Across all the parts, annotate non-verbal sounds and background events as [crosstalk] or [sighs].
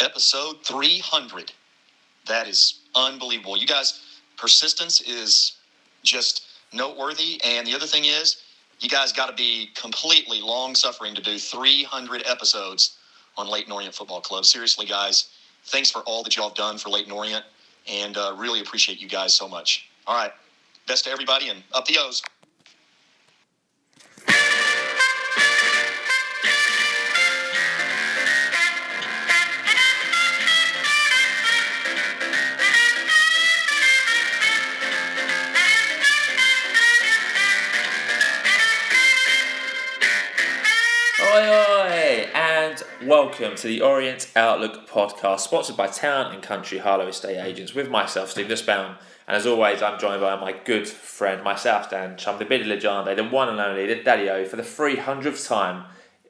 episode 300. That is unbelievable. You guys, persistence is just noteworthy. And the other thing is, you guys got to be completely long suffering to do 300 episodes on Leyton Orient Football Club. Seriously, guys, thanks for all that y'all have done for Leyton Orient and uh, really appreciate you guys so much. All right. Best to everybody and up the O's. Welcome to the Orient Outlook podcast, sponsored by Town and Country Harlow Estate Agents, with myself, Steve Nussbaum. And as always, I'm joined by my good friend, myself, Dan chum, the Biddy Legende, the one and only, the Daddy O, for the 300th time.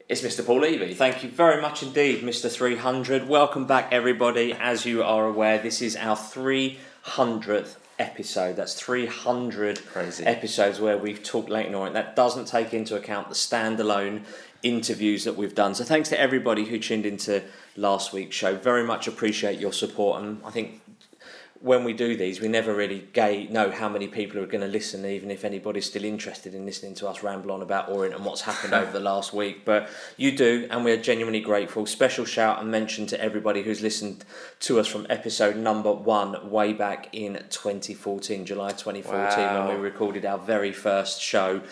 It's Mr. Paul Levy. Thank you very much indeed, Mr. 300. Welcome back, everybody. As you are aware, this is our 300th episode. That's 300 Crazy. episodes where we've talked Leyton Orient. That doesn't take into account the standalone interviews that we've done. So thanks to everybody who tuned into last week's show. Very much appreciate your support, and I think when we do these, we never really gay, know how many people are going to listen, even if anybody's still interested in listening to us ramble on about Orient and what's happened [laughs] over the last week. But you do, and we're genuinely grateful. Special shout and mention to everybody who's listened to us from episode number one, way back in 2014, July 2014, wow. when we recorded our very first show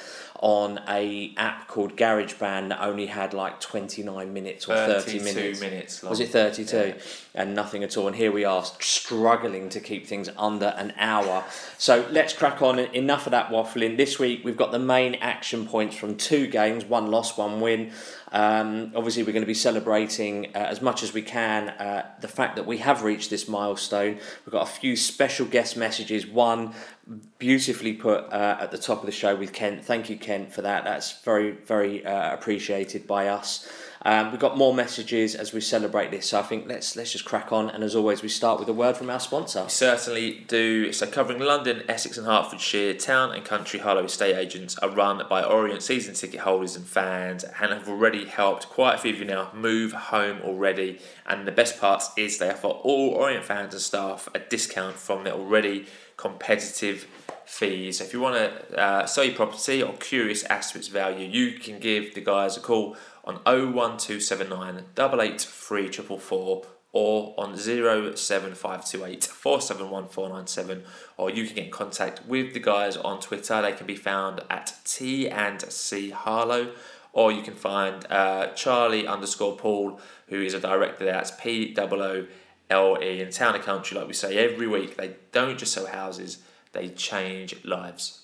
on a app called GarageBand that only had like 29 minutes or 30 minutes. minutes Was it 32? Yeah. And nothing at all. And here we are struggling to keep things under an hour. So let's crack on. Enough of that waffling. This week we've got the main action points from two games one loss, one win. Um, obviously, we're going to be celebrating uh, as much as we can uh, the fact that we have reached this milestone. We've got a few special guest messages. One beautifully put uh, at the top of the show with Kent. Thank you, Kent, for that. That's very, very uh, appreciated by us. Um, we've got more messages as we celebrate this, so I think let's let's just crack on. And as always, we start with a word from our sponsor. We certainly do. So, covering London, Essex, and Hertfordshire, town and country Harlow estate agents are run by Orient season ticket holders and fans, and have already helped quite a few of you now move home already. And the best part is they offer all Orient fans and staff a discount from their already competitive fees. So if you want to uh, sell your property or curious as to its value, you can give the guys a call on 01279 883 or on 07528 471 497 or you can get in contact with the guys on Twitter. They can be found at T and C Harlow or you can find uh, Charlie underscore Pole who is a director there. That's P O L E in Town and Country like we say every week. They don't just sell houses, they change lives.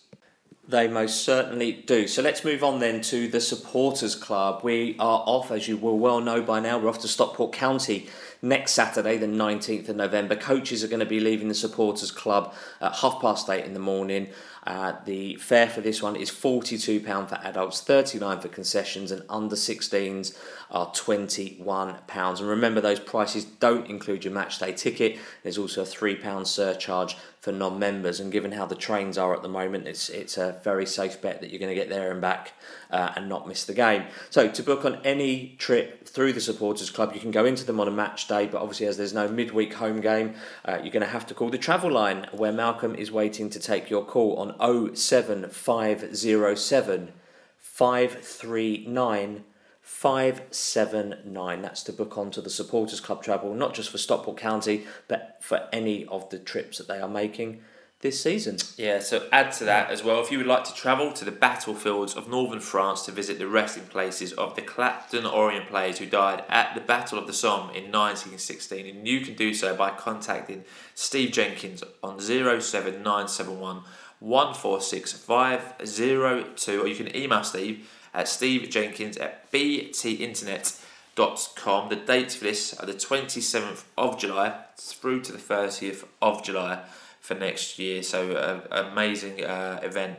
They most certainly do. So let's move on then to the Supporters Club. We are off, as you will well know by now, we're off to Stockport County next Saturday, the 19th of November. Coaches are going to be leaving the Supporters Club at half past eight in the morning. Uh, the fare for this one is £42 for adults, 39 for concessions, and under 16s are £21. And remember, those prices don't include your match day ticket. There's also a £3 surcharge for non members. And given how the trains are at the moment, it's, it's a very safe bet that you're going to get there and back uh, and not miss the game. So, to book on any trip through the Supporters Club, you can go into them on a match day, but obviously, as there's no midweek home game, uh, you're going to have to call the travel line where Malcolm is waiting to take your call on 07507 539 579. That's to book onto the Supporters Club travel, not just for Stockport County, but for any of the trips that they are making this season. Yeah, so add to that as well, if you would like to travel to the battlefields of northern France to visit the resting places of the Clapton Orient players who died at the Battle of the Somme in 1916, and you can do so by contacting Steve Jenkins on 07971 146502, or you can email Steve at stevejenkins at btinternet.com. The dates for this are the 27th of July through to the 30th of July for next year. So, an amazing uh, event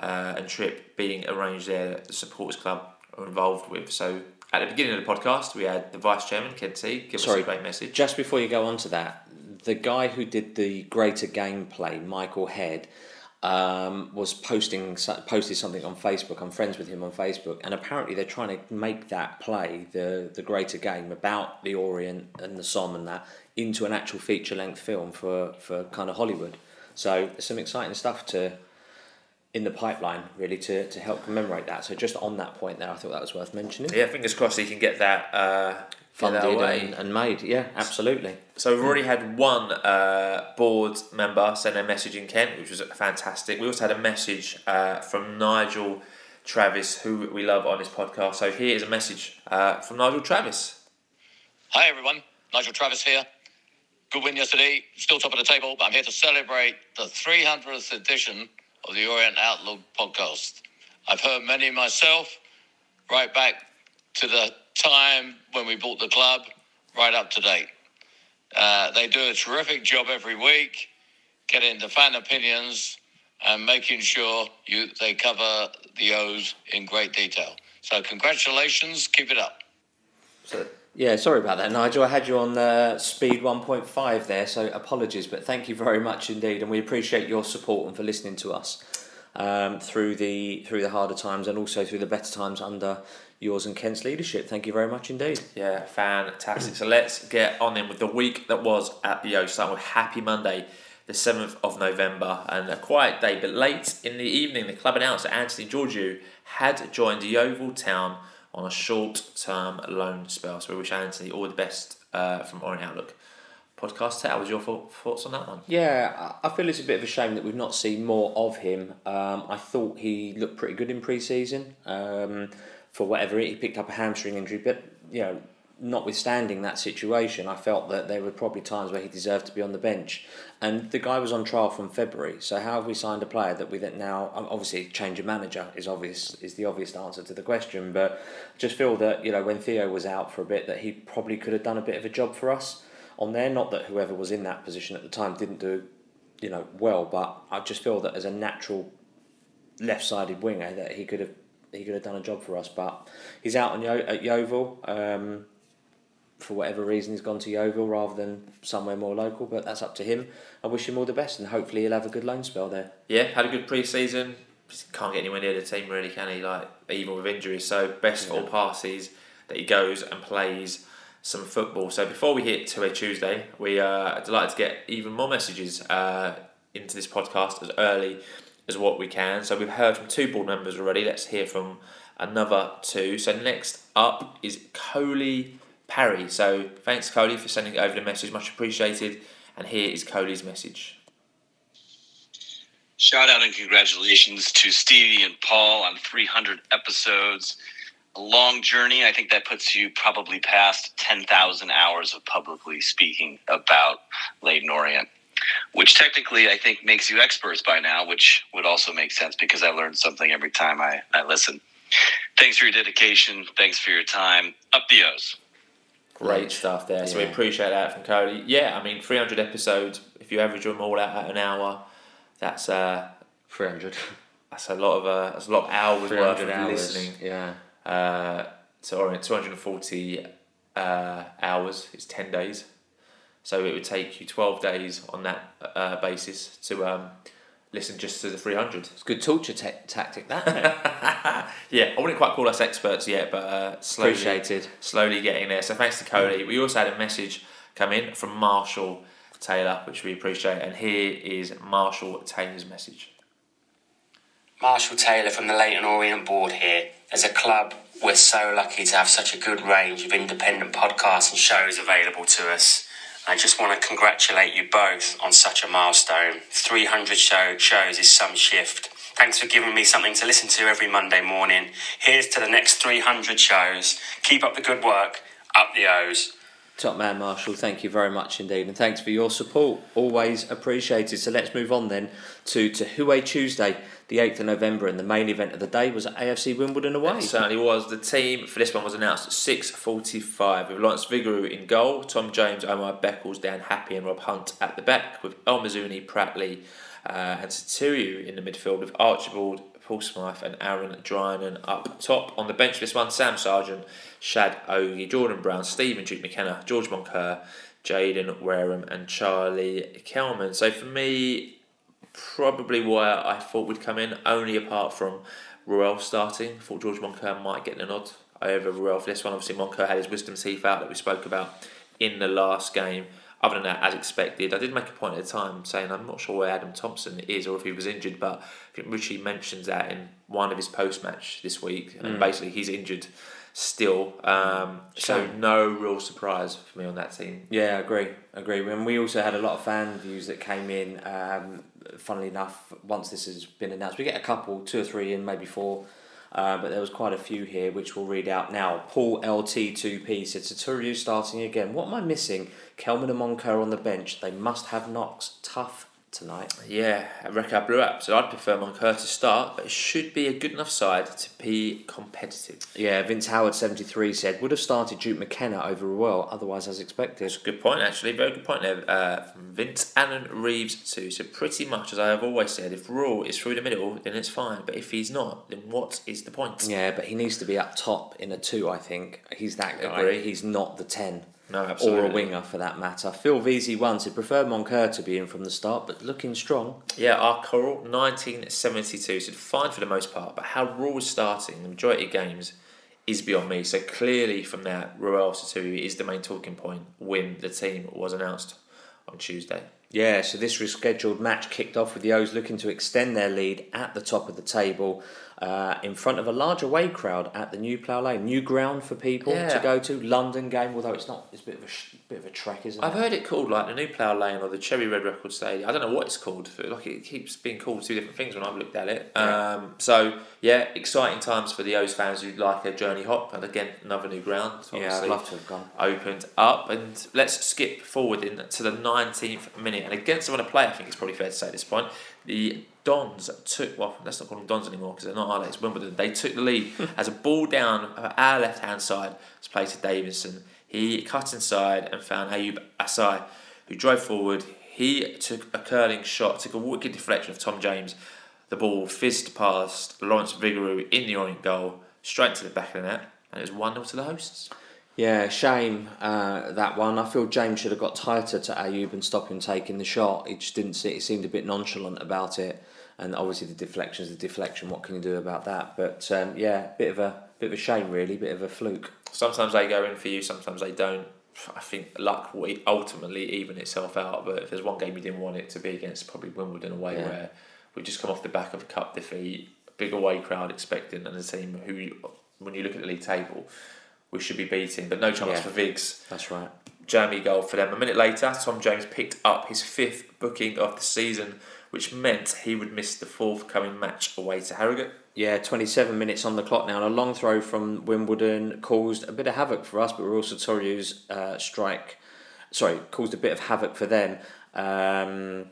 uh, and trip being arranged there that the Supporters Club are involved with. So, at the beginning of the podcast, we had the Vice Chairman, Kent, give Sorry, us a great message. Just before you go on to that, the guy who did the greater gameplay, Michael Head, um, was posting posted something on Facebook. I'm friends with him on Facebook, and apparently they're trying to make that play, the the greater game about the Orient and the Somme and that, into an actual feature length film for for kind of Hollywood. So there's some exciting stuff to in the pipeline really to, to help commemorate that. So just on that point there, I thought that was worth mentioning. Yeah, fingers crossed he can get that uh, funded and, and, made. Yeah, absolutely. So we've already had one uh, board member send a message in Kent, which was fantastic. We also had a message uh, from Nigel Travis, who we love on this podcast. So here is a message uh, from Nigel Travis. Hi everyone, Nigel Travis here. Good win yesterday, still top of the table, but I'm here to celebrate the 300th edition of the Orient Outlook podcast. I've heard many myself, right back to the time when we bought the club, right up to date. Uh, they do a terrific job every week, getting the fan opinions and making sure you they cover the O's in great detail. So congratulations, keep it up. So yeah, sorry about that, Nigel. I had you on uh, speed 1.5 there, so apologies, but thank you very much indeed, and we appreciate your support and for listening to us um, through the through the harder times and also through the better times under yours and Kent's leadership. Thank you very much indeed. Yeah, fantastic. so let's get on in with the week that was at the O. Starting with Happy Monday, the 7th of November, and a quiet day, but late in the evening, the club announced that Anthony Georgiou had joined Yeovil Town on a short term loan spell. So we wish Anthony all the best uh, from Orient Outlook podcast. How was your thoughts on that one? Yeah, I feel it's a bit of a shame that we've not seen more of him. Um, I thought he looked pretty good in pre-season. Um, for whatever he picked up a hamstring injury, but you know, notwithstanding that situation, I felt that there were probably times where he deserved to be on the bench. And the guy was on trial from February. So how have we signed a player that we that now obviously change of manager is obvious is the obvious answer to the question. But I just feel that you know when Theo was out for a bit that he probably could have done a bit of a job for us on there. Not that whoever was in that position at the time didn't do you know well, but I just feel that as a natural left-sided winger that he could have he could have done a job for us. But he's out on Yo- at Yeovil. Um, for whatever reason, he's gone to Yeovil rather than somewhere more local, but that's up to him. I wish him all the best and hopefully he'll have a good loan spell there. Yeah, had a good pre season. Can't get anywhere near the team, really, can he? Like, even with injuries. So, best yeah. for all parties that he goes and plays some football. So, before we hit to a Tuesday, we are delighted to get even more messages uh, into this podcast as early as what we can. So we've heard from two board members already. Let's hear from another two. So next up is Coley Parry. So thanks, Coley, for sending over the message. Much appreciated. And here is Coley's message. Shout out and congratulations to Stevie and Paul on 300 episodes. A long journey. I think that puts you probably past 10,000 hours of publicly speaking about Leyton Orient which technically I think makes you experts by now, which would also make sense because I learn something every time I, I listen. Thanks for your dedication. Thanks for your time. Up the O's. Great stuff there. So we appreciate that from Cody. Yeah, I mean, 300 episodes, if you average them all out at an hour, that's uh, 300. That's a lot of uh, that's a lot of hours worth of hours. listening. Yeah. Uh, so 240 uh, hours. It's 10 days. So it would take you 12 days on that uh, basis to um, listen just to the 300. It's a good torture te- tactic, that. [laughs] yeah, I wouldn't quite call us experts yet, but uh, slowly, Appreciated. slowly getting there. So thanks to Cody. We also had a message come in from Marshall Taylor, which we appreciate. And here is Marshall Taylor's message. Marshall Taylor from the Leyton Orient board here. As a club, we're so lucky to have such a good range of independent podcasts and shows available to us. I just want to congratulate you both on such a milestone. 300 show, shows is some shift. Thanks for giving me something to listen to every Monday morning. Here's to the next 300 shows. Keep up the good work. Up the O's. Top man, Marshall. Thank you very much indeed, and thanks for your support. Always appreciated. So let's move on then to to Tuesday the 8th of November, and the main event of the day was AFC Wimbledon away. It certainly was. The team for this one was announced at 6.45 with Lawrence Vigouroux in goal, Tom James, Omar Beckles, Dan Happe, and Rob Hunt at the back with El Mizouni, Pratley uh, and Sotiriou in the midfield with Archibald, Paul Smyth and Aaron Drinan up top. On the bench for this one, Sam Sargeant, Shad Ogie, Jordan Brown, Stephen Duke McKenna, George Moncur, Jayden Wareham and Charlie Kelman. So for me, probably where I thought would come in, only apart from Ruel starting. I thought George Moncur might get the nod over Ruel for this one. Obviously, Moncur had his wisdom teeth out that we spoke about in the last game. Other than that, as expected, I did make a point at the time saying I'm not sure where Adam Thompson is or if he was injured, but I think Richie mentions that in one of his post match this week, and mm. basically he's injured still. Um, so no real surprise for me on that team. Yeah, I agree. I agree. And we also had a lot of fan views that came in. Um, funnily enough, once this has been announced, we get a couple, two or three in, maybe four. Uh, but there was quite a few here, which we'll read out now. Paul LT2P said, Sotiriou starting again. What am I missing? Kelman and Moncur on the bench. They must have knocks. Tough tonight. Yeah, I reckon I blew up. So I'd prefer Moncur to start, but it should be a good enough side to be competitive. Yeah, Vince Howard 73 said, would have started Duke McKenna over Ruel, otherwise as expected. That's a good point, actually. Very good point there uh, from Vince Allen Reeves too. So pretty much as I have always said, if Raw is through the middle, then it's fine. But if he's not, then what is the point? Yeah, but he needs to be up top in a two, I think. He's that guy. Agree. He's not the 10. No, Or a winger for that matter. Phil VZ once he preferred Moncur to be in from the start, but looking strong. Yeah, our Coral 1972 said fine for the most part, but how Raw was starting the majority of games is beyond me. So clearly from that, Ruel Sotiriou is the main talking point when the team was announced on Tuesday. Yeah, so this rescheduled match kicked off with the O's looking to extend their lead at the top of the table uh, in front of a large away crowd at the New Plough Lane. New ground for people to go to. London game, although it's not, it's a bit of a, sh- bit of a trek, isn't it? I've heard it called like the New Plough Lane or the Cherry Red Record Stadium. I don't know what it's called. Like it keeps being called two different things when I've looked at it. Um, so yeah, exciting times for the O's fans who like a journey hop, and again another new ground. Yeah, I'd love to have gone. Opened up, and let's skip forward in to the 19th minute. And against someone to play, I think it's probably fair to say at this point, the Dons took well, let's not call them Dons anymore because they're not, are they? It's Wimbledon. They took the lead hmm. as a ball down uh, our left hand side was played to Davidson. He cut inside and found Ayoub Assal, who drove forward. He took a curling shot, took a wicked deflection of Tom James. The ball fizzed past Lawrence Vigouroux in the Orient goal, straight to the back of the net, and it was 1 0 to the hosts. Yeah, shame uh, that one. I feel James should have got tighter to Ayoub and stop him taking the shot. He just didn't see. He seemed a bit nonchalant about it, and obviously the deflection is the deflection. What can you do about that? But um, yeah, bit of a bit of a shame, really. Bit of a fluke. Sometimes they go in for you, sometimes they don't. I think luck will ultimately even itself out. But if there's one game you didn't want it to be against, probably Wimbledon away, Yeah. where we've just come off the back of a cup defeat, big away crowd expecting, and a team who, when you look at the league table, we should be beating. But no chance Yeah. for Viggs. That's right. Jamie goal for them. A minute later, Tom James picked up his fifth booking of the season, which meant he would miss the forthcoming match away to Harrogate. Yeah, 27 minutes on the clock now, and a long throw from Wimbledon caused a bit of havoc for us, but Ruel Sotiriou uh, strike, sorry, caused a bit of havoc for them. Um,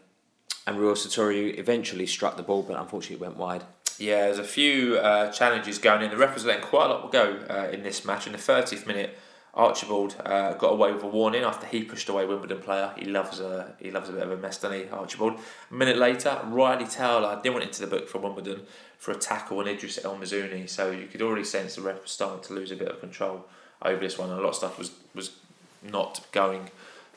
and Ruel Sotiriou eventually struck the ball, but unfortunately it went wide. Yeah, there's a few uh, challenges going in. The ref was letting quite a lot go uh, in this match. In the 30th minute, Archibald uh, got away with a warning after he pushed away Wimbledon player. He loves a he loves a bit of a mess, doesn't he, Archibald? A minute later, Ryley Towler then went into the book for Wimbledon for a tackle on Idris El Mizouni. So you could already sense the ref was starting to lose a bit of control over this one. And a lot of stuff was was not going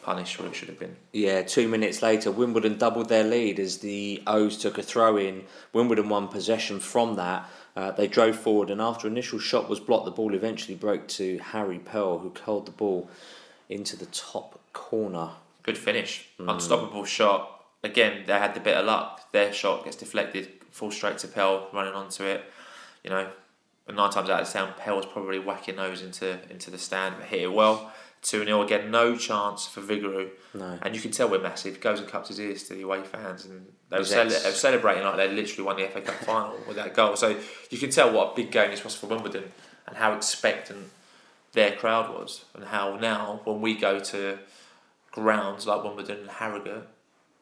punished where it should have been. Yeah, two minutes later, Wimbledon doubled their lead as the O's took a throw in. Wimbledon won possession from that. Uh, they drove forward, and after initial shot was blocked, the ball eventually broke to Harry Pell, who curled the ball into the top corner. Good finish. Unstoppable shot. Again, they had the bit of luck. Their shot gets deflected, falls straight to Pell, running onto it. You know, nine times out of ten, Pell was probably whacking those into into the stand, but hit it well. 2 0 again, no chance for Vigouroux. No. And you can tell we're massive. He goes and cups his ears to the away fans, and they were, cele- they were celebrating like they literally won the FA Cup final [laughs] with that goal. So you can tell what a big game this was for Wimbledon and how expectant their crowd was, and how now when we go to grounds like Wimbledon and Harrogate,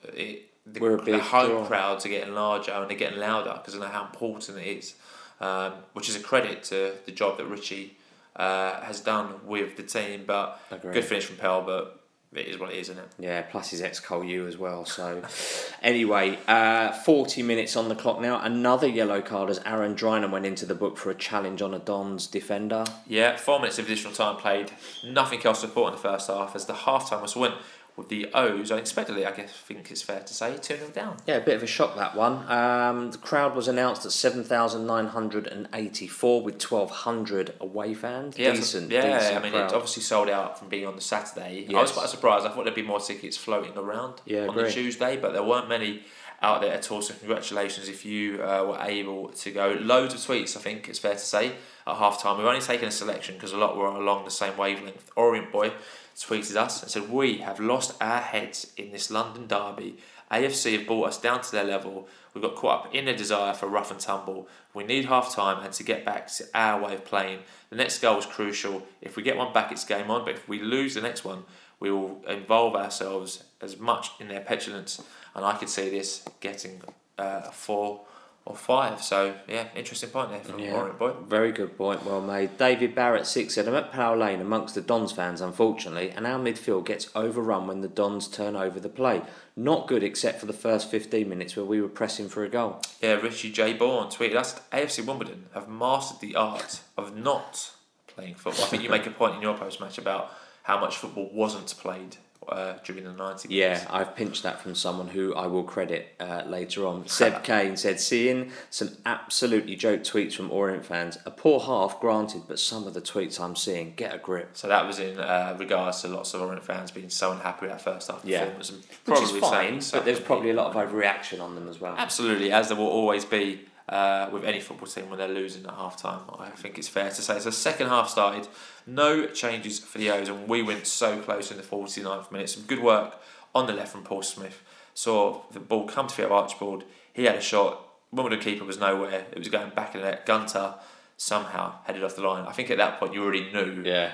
it, the, We're a the home draw. crowds are getting larger and they're getting louder because they know how important it is, um, which is a credit to the job that Richie uh, has done with the team. But Agreed. good finish from Pell, but it is what it is, isn't it? Yeah, plus his ex Col U as well. So, [laughs] anyway, uh, 40 minutes on the clock now. Another yellow card as Aaron Drinan went into the book for a challenge on a Dons defender. Yeah, four minutes of additional time played. Nothing else to report in the first half as the half time whistle went. With the O's unexpectedly, I guess, think it's fair to say, 2 0 down. Yeah, a bit of a shock that one. Um, the crowd was announced at 7,984 with 1,200 away fans. Yeah, decent, yeah. decent I mean, crowd. it obviously sold out from being on the Saturday. I was quite surprised. I thought there'd be more tickets floating around Yeah, on the. Tuesday, but there weren't many out there at all. So congratulations if you uh, were able to go. Loads of tweets, I think it's fair to say, at half time. We've only taken a selection because a lot were along the same wavelength. Orient Boy tweeted us and said, "We have lost our heads in this London derby." AFC have brought us down to their level. We've got caught up in a desire for rough and tumble. We need half time and to get back to our way of playing. The next goal was crucial. If we get one back, it's game on. But if we lose the next one, we will involve ourselves as much in their petulance. And I could see this getting uh, a four or five. So, yeah, interesting point there from Boy. Very good point, well made. David Barrett six said, I'm at Plough Lane amongst the Dons fans, unfortunately, and our midfield gets overrun when the Dons turn over the play. Not good except for the first 15 minutes where we were pressing for a goal. Yeah, Richie J. Bourne tweeted us AFC Wimbledon have mastered the art of not playing football. I think you make a point in your post match about how much football wasn't played uh, during the 90s. Yeah, I've pinched that from someone who I will credit uh, later on. [laughs] Seb Kane said, seeing some absolutely joke tweets from Orient fans. A poor half, granted, but some of the tweets I'm seeing, get a grip. So that was in uh, regards to lots of Orient fans being so unhappy with that first half Yeah. performance. And Which is fine, but there's probably a lot of overreaction on them as well. Absolutely, as there will always be uh, with any football team when they're losing at half time. I think it's fair to say. So, second half started, no changes for the O's, and we went so close in the 49th minute. Some good work on the left from Paul Smyth. Saw the ball come to the Archibald. He had a shot. Wimbledon keeper was nowhere. It was going back in the net. Gunter somehow headed off the line. I think at that point you already knew Yeah.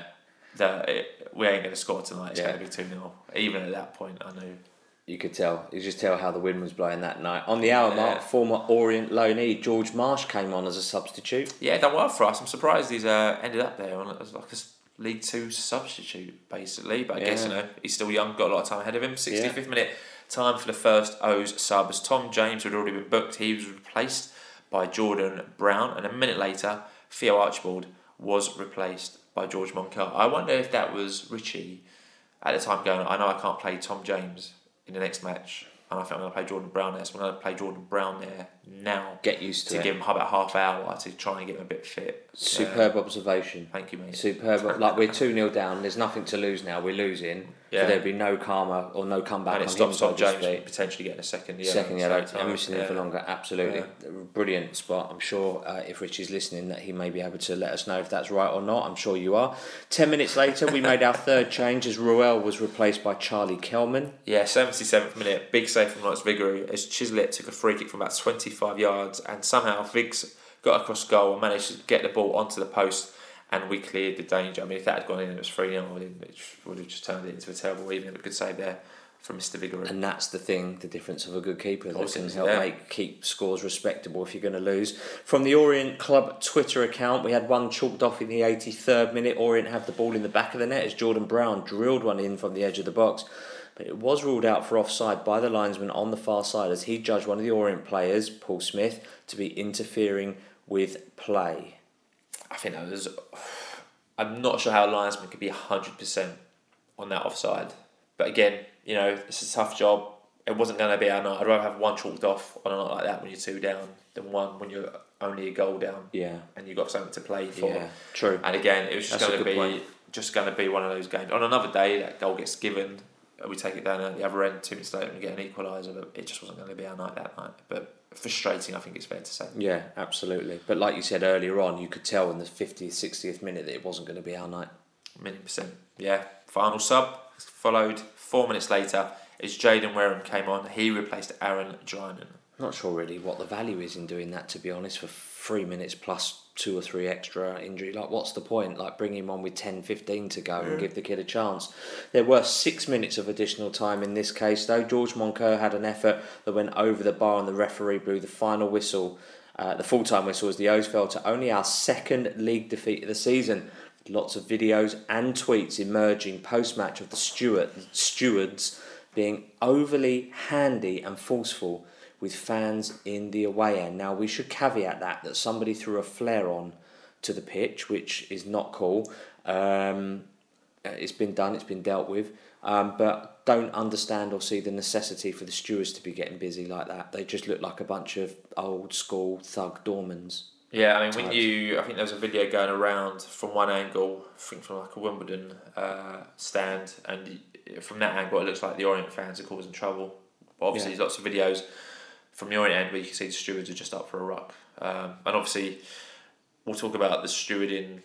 that it, we ain't going to score tonight. It's Yeah. going to be 2 0. Even at that point, I knew. You could tell. You just tell how the wind was blowing that night. On the hour Yeah. mark, former Orient loanee George Marsh came on as a substitute. Yeah, done well for us. I'm surprised he's uh, ended up there on as like a League Two substitute, basically. But I guess you know he's still young, got a lot of time ahead of him. 65th minute time for the first O's sub as Tom James, had already been booked, he was replaced by Jordan Brown, and a minute later, Theo Archibald was replaced by George Moncur. I wonder if that was Richie at the time going. I know I can't play Tom James in the next match. And I think I'm going to play Jordan Brown there, so I'm going to play Jordan Brown there now Get used to, to it. give him about half hour to try and get him a bit fit. Superb observation. Thank you, mate. Superb. like we're 2 0 down. There's nothing to lose now. We're losing. Yeah. So there'd be no karma or no comeback and it stops so Tom to James speak. potentially getting a second yellow. Second yellow, the same time. and missing him for longer. Absolutely, brilliant spot. I'm sure uh, if Richie's listening, that he may be able to let us know if that's right or not. I'm sure you are. Ten minutes later, we made our third change as Ruel was replaced by Charlie Kelman. Yeah, 77th minute, big save from Lawrence Vigouroux as Chislett took a free kick from about 25 yards and somehow Viggs got across goal and managed to get the ball onto the post and we cleared the danger. I mean, if that had gone in it was 3 0, it would have just turned it into a terrible evening. But good save there from Mr. Vigouroux. And that's the thing, the difference of a good keeper that can help yeah. make keep scores respectable if you're going to lose. From the Orient Club Twitter account, we had one chalked off in the 83rd minute. Orient had the ball in the back of the net as Jordan Brown drilled one in from the edge of the box. But it was ruled out for offside by the linesman on the far side as he judged one of the Orient players, Paul Smyth, to be interfering with play. I think that was. [sighs] I'm not sure how a linesman could be 100% on that offside. But again, you know, it's a tough job. It wasn't going to be our night. I'd rather have one chalked off on a night like that when you're two down than one when you're only a goal down Yeah. and you've got something to play for. Yeah, true. And again, it was just going to be point. just going to be one of those games. On another day, that goal gets given. Uh, we take it down at the other end two minutes later and get an equaliser. But it just wasn't going to be our night that night. But frustrating, I think it's fair to say. Yeah, absolutely. But like you said earlier on, you could tell in the 50th, 60th minute that it wasn't going to be our night. Million percent. Yeah. Final sub followed four minutes later as Jayden Wareham came on. He replaced Aaron Drinan. Not sure really what the value is in doing that, to be honest, for three minutes plus two or three extra injury. Like, what's the point? Like, bring him on with 10, 15 to go and give the kid a chance. There were six minutes of additional time in this case, though. George Moncur had an effort that went over the bar and the referee blew the final whistle. Uh, the full time whistle as the O's fell to only our second league defeat of the season. Lots of videos and tweets emerging post match of the steward, stewards being overly handy and forceful with fans in the away end. Now we should caveat that that somebody threw a flare on to the pitch, which is not cool. Um, Uh, it's been done. It's been dealt with. Um, but don't understand or see the necessity for the stewards to be getting busy like that. They just look like a bunch of old school thug doormans. Yeah, I mean, when you, I think there was a video going around from one angle, I think from like a Wimbledon uh, stand, and from that angle, it looks like the Orient fans are causing trouble. But obviously, Yeah. there's lots of videos from your end where you can see the stewards are just up for a ruck. Um, and obviously, we'll talk about the stewarding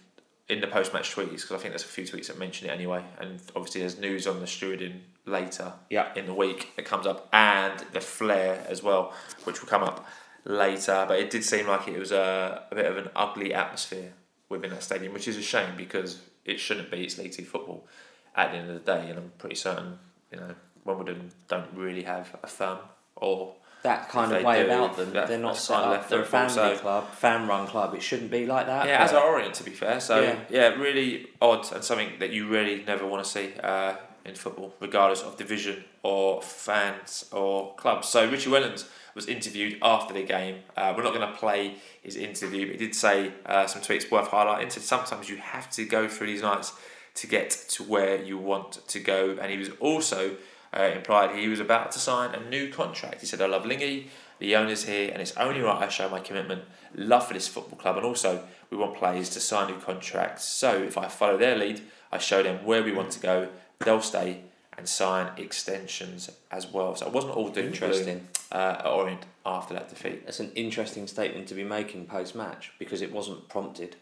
in the post match tweets because I think there's a few tweets that mention it anyway. And obviously, there's news on the stewarding later Yeah. in the week that comes up, and the flair as well, which will come up later. But it did seem like it was a, a bit of an ugly atmosphere within that stadium, which is a shame because it shouldn't be. It's League Two football at the end of the day, and I'm pretty certain you know Wimbledon don't really have a firm or That kind of way do, about them. that- They're not set up. They're a family so- club, fan run club. It shouldn't be like that. Yeah, as are Orient to be fair. So Yeah. yeah, really odd and something that you really never want to see uh, in football, regardless of division or fans or clubs. So Richie Wellens was interviewed after the game. Uh, we're not going to play his interview, but he did say uh, some tweets worth highlighting. So sometimes you have to go through these nights to get to where you want to go, and he was also uh, implied he was about to sign a new contract. He said, "I love Lingy." The owner's here, and it's only right I show my commitment, love for this football club, and also we want players to sign new contracts. So if I follow their lead, I show them where we want to go. They'll stay and sign extensions as well. So it wasn't all doom Interesting. uh, at Orient after that defeat. That's an interesting statement to be making post match because it wasn't prompted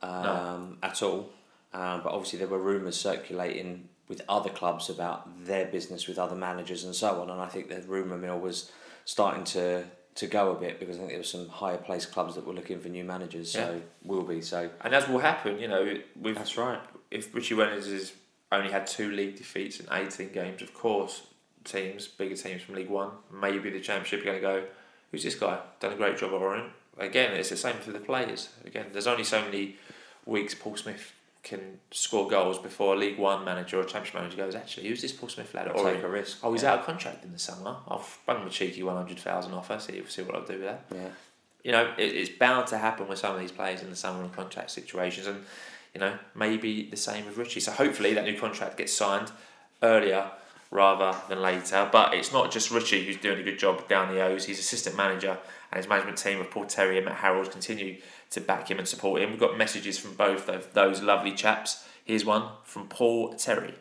um, at all. Um, but obviously, there were rumours circulating with other clubs about their business with other managers and so on. And I think the rumour mill was starting to, to go a bit because I think there were some higher placed clubs that were looking for new managers. So Yeah. will be. So And as will happen, you know, with that's right. if Richie Wellens has only had two league defeats in 18 games, of course, teams, bigger teams from League One, maybe the Championship, are going to go, who's this guy? Done a great job at Orient. Again, it's the same for the players. Again, there's only so many weeks Paul Smyth can score goals before a League One manager or a Championship manager goes, actually, who's this Paul Smyth lad at Take a risk. Oh, he's yeah. out of contract in the summer. I'll bung him a cheeky 100,000 offer, see, see what I'll do with that Yeah. you know, it, it's bound to happen with some of these players in the summer and contract situations, and you know, maybe the same with Richie. So hopefully that new contract gets signed earlier rather than later. But it's not just Richie who's doing a good job down the O's. His assistant manager and his management team of Paul Terry and Matt Harrold continue to back him and support him. We've got messages from both of those lovely chaps. Here's one from Paul Terry.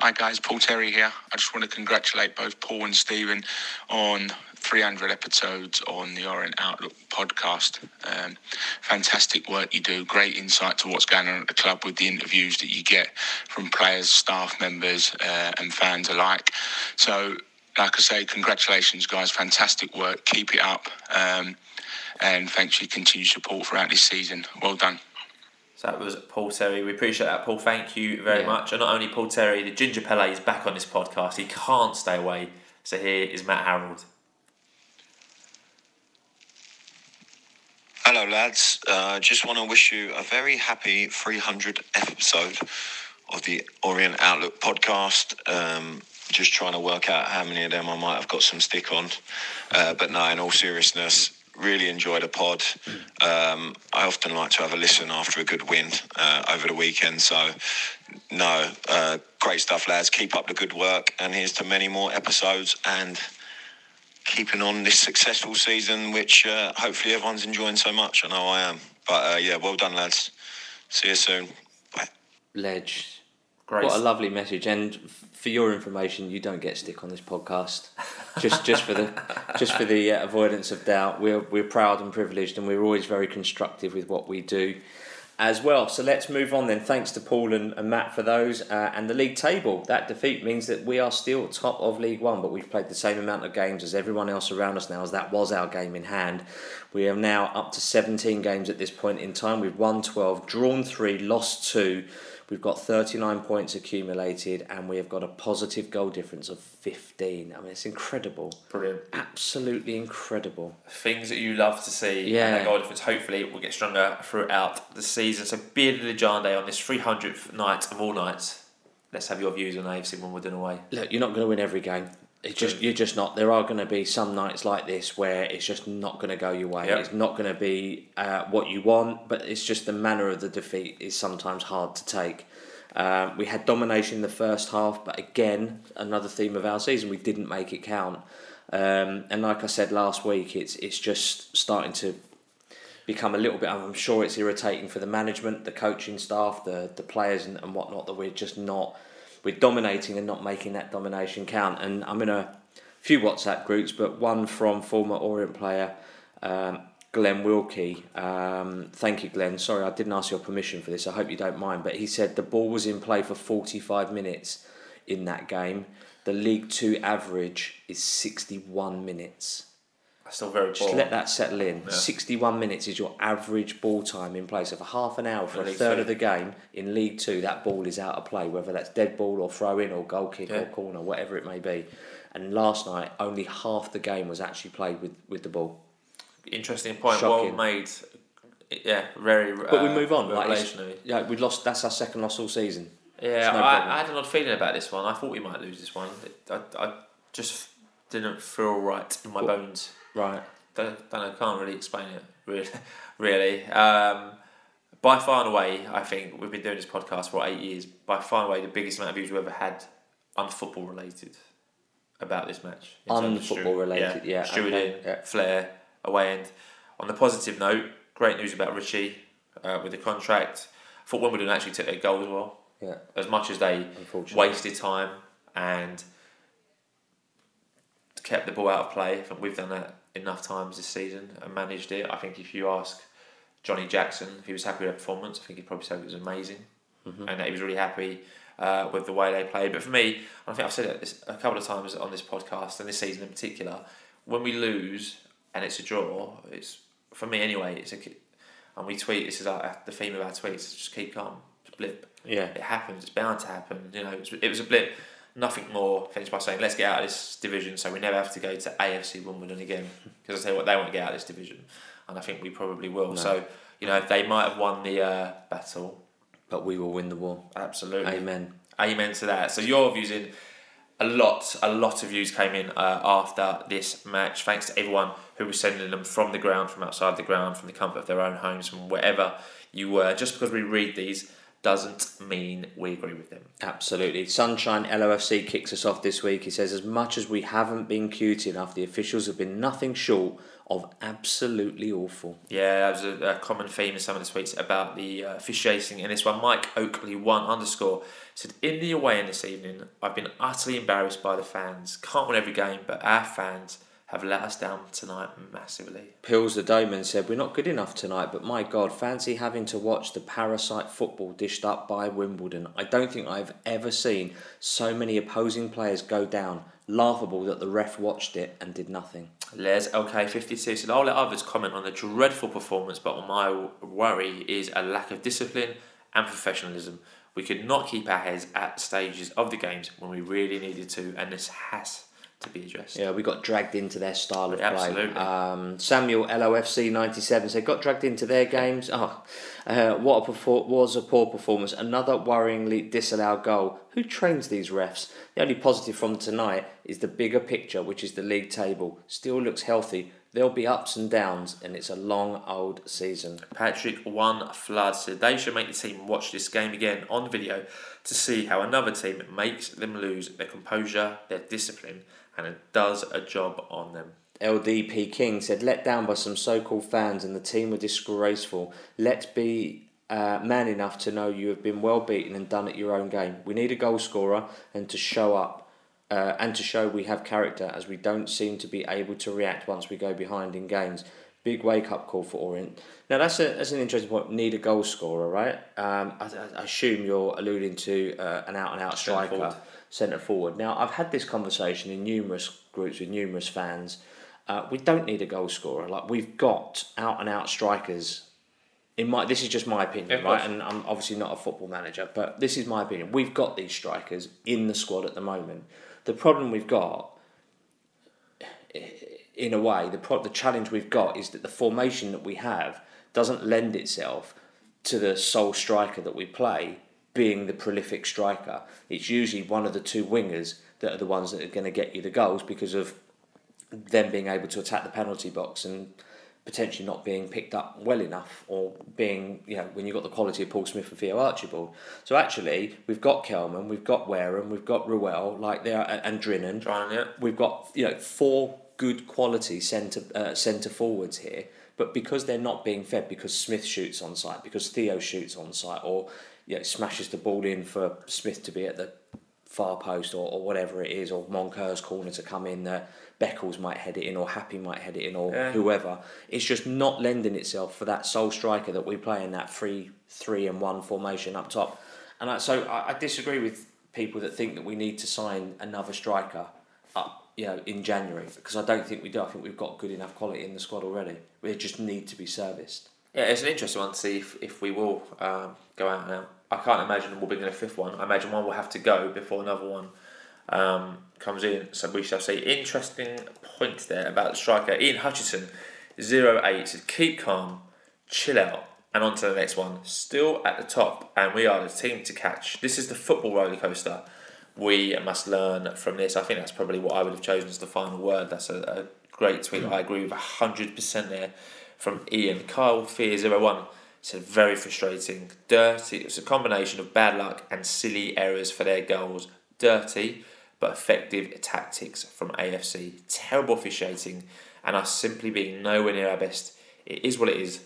Hi guys, Paul Terry here. I just want to congratulate both Paul and Stephen on 300 episodes on the Orient Outlook podcast. Um, fantastic work you do, great insight to what's going on at the club with the interviews that you get from players, staff members, uh, and fans alike. So, like I say, congratulations guys, fantastic work. Keep it up, um, and thanks for your continued support throughout this season. Well done. So that was Paul Terry. We appreciate that, Paul. Thank you very Yeah. much. And not only Paul Terry, the Ginger Pele is back on this podcast. He can't stay away. So here is Matt Harrold. Hello, lads. Uh, just want to wish you a very happy 300th episode of the Orient Outlook podcast. Um, just trying to work out how many of them I might have got some stick on. Uh, but no, in all seriousness, really enjoyed the pod. Um, I often like to have a listen after a good win uh, over the weekend. So, no, uh, great stuff, lads. Keep up the good work. And here's to many more episodes and keeping on this successful season, which uh, hopefully everyone's enjoying so much. I know I am. But uh, yeah, well done, lads. See you soon. Bye. Ledge. Great. What a lovely message! And f- for your information, you don't get stick on this podcast. [laughs] Just, just for the, just for the uh, avoidance of doubt, we're we're proud and privileged, and we're always very constructive with what we do, as well. So let's move on then. Thanks to Paul and, and Matt for those, uh, and the league table. That defeat means that we are still top of League One, but we've played the same amount of games as everyone else around us now, as that was our game in hand. We are now up to 17 games at this point in time. We've won 12, drawn three, lost two. We've got 39 points accumulated and we have got a positive goal difference of 15. I mean, it's incredible. Brilliant. Absolutely incredible. Things that you love to see. Yeah. And goal difference hopefully will get stronger throughout the season. So Bearded Legende on this 300th night of all nights. Let's have your views on AFC Wimbledon away. Look, you're not going to win every game. It's just you're just not. There are going to be some nights like this where it's just not going to go your way. Yep. It's not going to be uh, what you want, but it's just the manner of the defeat is sometimes hard to take. Um, we had domination in the first half, but again, another theme of our season, we didn't make it count. Um, and like I said last week, it's it's just starting to become a little bit. I'm sure it's irritating for the management, the coaching staff, the the players, and, and whatnot that we're just not we're dominating and not making that domination count. And I'm in a few WhatsApp groups, but one from former Orient player. Um, Glenn Wilkie, um, thank you, Glenn. Sorry, I didn't ask your permission for this. I hope you don't mind. But he said the ball was in play for 45 minutes in that game. The League Two average is 61 minutes. Still very Just let that settle in. Yeah. 61 minutes is your average ball time in play. So for half an hour for In a third Two. of the game in League Two, that ball is out of play, whether that's dead ball or throw in or goal kick or corner, whatever it may be. And last night, only half the game was actually played with, with the ball. Interesting point. Shocking. Well made. Yeah, very. But we uh, move on. Like yeah, we lost. That's our second loss all season. Yeah, no I. I had an odd feeling about this one. I thought we might lose this one. I, I just didn't feel right in my bones. Right. Don't, don't know, can't really explain it. Really, [laughs] really. Um, by far and away, I think we've been doing this podcast for eight years. By far and away, the biggest amount of views we've ever had, unfootball related, about this match. in terms of Unfootball related, yeah, Stewart okay, in, yeah. Flair, away end. On the positive note, great news about Richie uh, with the contract. I thought Wimbledon actually took their goal as well. Yeah. As much as they wasted time and kept the ball out of play. I think we've done that enough times this season and managed it. I think if you ask Johnny Jackson if he was happy with their performance, I think he'd probably say it was amazing Mhm. and that he was really happy uh, with the way they played. But for me, I think I've said it a couple of times on this podcast and this season in particular, when we lose and it's a draw, it's for me anyway. It's a and we tweet. This is our, the theme of our tweets. Just keep calm. It's a blip. Yeah. It happens. It's bound to happen. You know, it was, it was a blip. Nothing more. Finish by saying, let's get out of this division so we never have to go to AFC Wimbledon again. [laughs] Because I tell you what, they want to get out of this division, and I think we probably will. No. So, you know, they might have won the uh, battle, but we will win the war. Absolutely. Amen. Amen to that. So your views in a lot, a lot of views came in uh, after this match. Thanks to everyone who was sending them from the ground, from outside the ground, from the comfort of their own homes, from wherever you were. Just because we read these doesn't mean we agree with them. Absolutely. Sunshine LOFC kicks us off this week. He says, as much as we haven't been cute enough, the officials have been nothing short of absolutely awful. Yeah, that was a, a common theme in some of the tweets about the uh, officiating in this one. Mike Oakley one underscore said in the away in this evening, I've been utterly embarrassed by the fans. Can't win every game, but our fans have let us down tonight massively. Pills the Doman said, We're not good enough tonight, but my God, fancy having to watch the parasite football dished up by Wimbledon. I don't think I've ever seen so many opposing players go down. Laughable that the ref watched it and did nothing. Les LK52 said, I'll let others comment on the dreadful performance, but my worry is a lack of discipline and professionalism. We could not keep our heads at stages of the games when we really needed to, and this has to be addressed. Yeah, we got dragged into their style of Absolutely. play. Um, Samuel LOFC ninety seven said got dragged into their games. Oh, uh, what a perfor- was a poor performance. Another worryingly disallowed goal. Who trains these refs? The only positive from tonight is the bigger picture, which is the league table. Still looks healthy. There'll be ups and downs, and it's a long old season. Patrick One Flood said they should make the team watch this game again on video to see how another team makes them lose their composure, their discipline, and it does a job on them. LDP King said, let down by some so called fans and the team were disgraceful. Let's be uh, man enough to know you have been well beaten and done at your own game. We need a goal scorer and to show up. Uh, and to show we have character as we don't seem to be able to react once we go behind in games. Big wake up call for Orient. Now that's a that's an interesting point. Need a goal scorer, right? Um, I, I assume you're alluding to uh, an out and out striker. Centre forward. Now, I've had this conversation in numerous groups with numerous fans. Uh, we don't need a goal scorer. Like we've got out and out strikers. In my, this is just my opinion, right? And I'm obviously not a football manager, but this is my opinion. We've got these strikers in the squad at the moment. The problem we've got, in a way, the pro- the challenge we've got is that the formation that we have doesn't lend itself to the sole striker that we play being the prolific striker. It's usually one of the two wingers that are the ones that are going to get you the goals because of them being able to attack the penalty box and potentially not being picked up well enough or being, you know, when you've got the quality of Paul Smyth and Theo Archibald. So actually, we've got Kelman, we've got Wareham, we've got Ruel, like there, and Drinan. Drinan, yeah. We've got, you know, four good quality centre uh, centre forwards here. But because they're not being fed, because Smyth shoots on site, because Theo shoots on site, or know, smashes the ball in for Smyth to be at the far post or, or whatever it is, or Moncur's corner to come in that Beckles might head it in, or Happy might head it in, or Yeah. whoever. It's just not lending itself for that sole striker that we play in that three three and one formation up top. And I, so I, I disagree with people that think that we need to sign another striker up, you know, in January because I don't think we do. I think we've got good enough quality in the squad already. We just need to be serviced. Yeah, it's an interesting one to see if, if we will um, go out now. I can't imagine we'll bring in a fifth one. I imagine one will have to go before another one um, comes in. So we shall see. Interesting point there about the striker. Ian Hutchinson, 08, said keep calm, chill out, and on to the next one. Still at the top, and we are the team to catch. This is the football roller coaster. We must learn from this. I think that's probably what I would have chosen as the final word. That's a, a great tweet. I agree with 100% there from Ian. Kyle Fear 01 said very frustrating. Dirty. It's a combination of bad luck and silly errors for their goals. Dirty but effective tactics from AFC. Terrible officiating and us simply being nowhere near our best. It is what it is.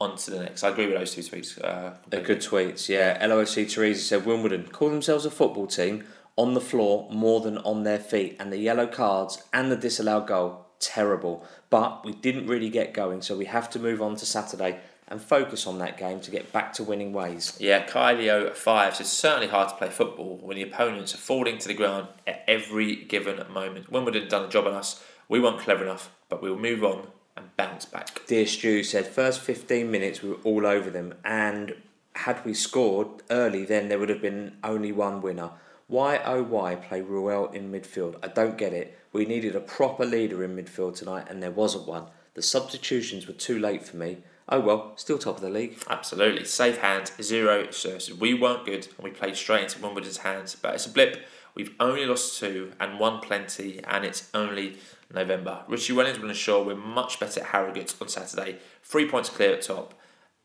On to the next. I agree with those two tweets. Uh, They're good tweets, yeah. LOC Teresa said Wimbledon call themselves a football team on the floor more than on their feet, and the yellow cards and the disallowed goal terrible. But we didn't really get going, so we have to move on to Saturday and focus on that game to get back to winning ways. Yeah, Kylio five says certainly hard to play football when the opponents are falling to the ground at every given moment. Wimbledon have done a job on us. We weren't clever enough, but we will move on and bounce back. Dear Stu said first 15 minutes we were all over them, and had we scored early, then there would have been only one winner. Why oh why play Ruel in midfield? I don't get it. We needed a proper leader in midfield tonight, and there wasn't one. The substitutions were too late for me. Oh well, still top of the league. Absolutely. Safe hand, zero services. We weren't good and we played straight into Wimbledon's hands, but it's a blip. We've only lost two and won plenty, and it's only November. Richie Wellens will ensure we're much better at Harrogate on Saturday. Three points clear at top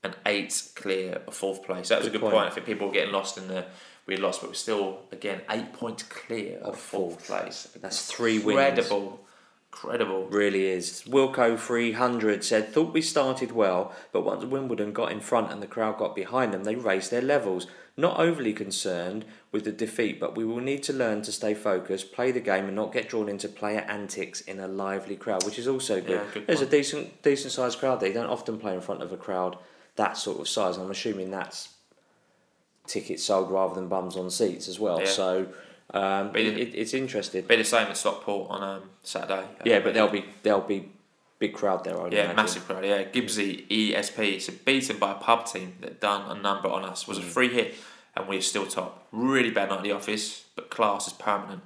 and eight clear of fourth place. That was a Good good point. point. I think people were getting lost in the. We lost, but we're still, again, eight points clear of, fourth place. That's three wins. Incredible. Incredible. Really is. Wilco 300 said, Thought we started well, but once Wimbledon got in front and the crowd got behind them, they raised their levels. Not overly concerned with the defeat, but we will need to learn to stay focused, play the game, and not get drawn into player antics in a lively crowd, which is also good. Yeah, good There's point. a decent, decent sized crowd there. You don't often play in front of a crowd that sort of size. I'm assuming that's tickets sold rather than bums on seats as well. Yeah. So um, it, it- it, it's interesting. Be the same at Stockport on um, Saturday. Yeah, but there'll be there'll be big crowd there. I'd Yeah, imagine. massive crowd. Yeah, Gibbsy ESP. So beaten by a pub team that done a number on us was a free hit, and we're still top. Really bad night at the office, but class is permanent.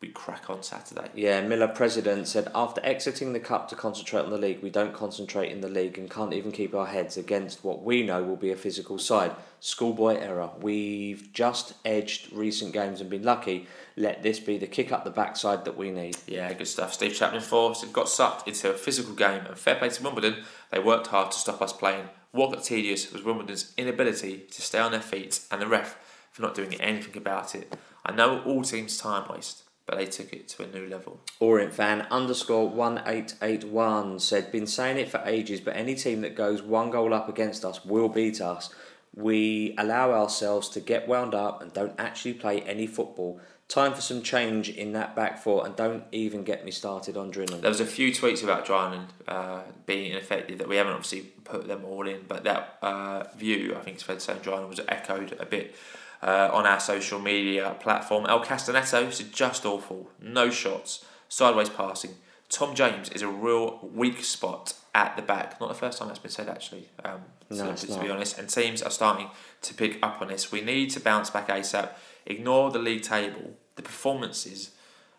We crack on Saturday. Yeah, Miller president said after exiting the cup to concentrate on the league, we don't concentrate in the league and can't even keep our heads against what we know will be a physical side. Schoolboy error. We've just edged recent games and been lucky. Let this be the kick up the backside that we need. Yeah, good stuff. Steve Chapman for said got sucked into a physical game, and fair play to Wimbledon. They worked hard to stop us playing. What got tedious was Wimbledon's inability to stay on their feet, and the ref for not doing anything about it. I know all teams time waste, but they took it to a new level. Orient fan underscore one eight eight one said, "Been saying it for ages, but any team that goes one goal up against us will beat us. We allow ourselves to get wound up and don't actually play any football. Time for some change in that back four, and don't even get me started on Drinan. There was a few tweets about Drinan uh, being ineffective that we haven't obviously put them all in, but that uh, view, I think it's fair to say, Drinan was echoed a bit uh, on our social media platform. El Castaneto is just awful, no shots, sideways passing. Tom James is a real weak spot at the back. Not the first time that's been said, actually, um, No, to, to be honest. And teams are starting to pick up on this. We need to bounce back ASAP. Ignore the league table. The performances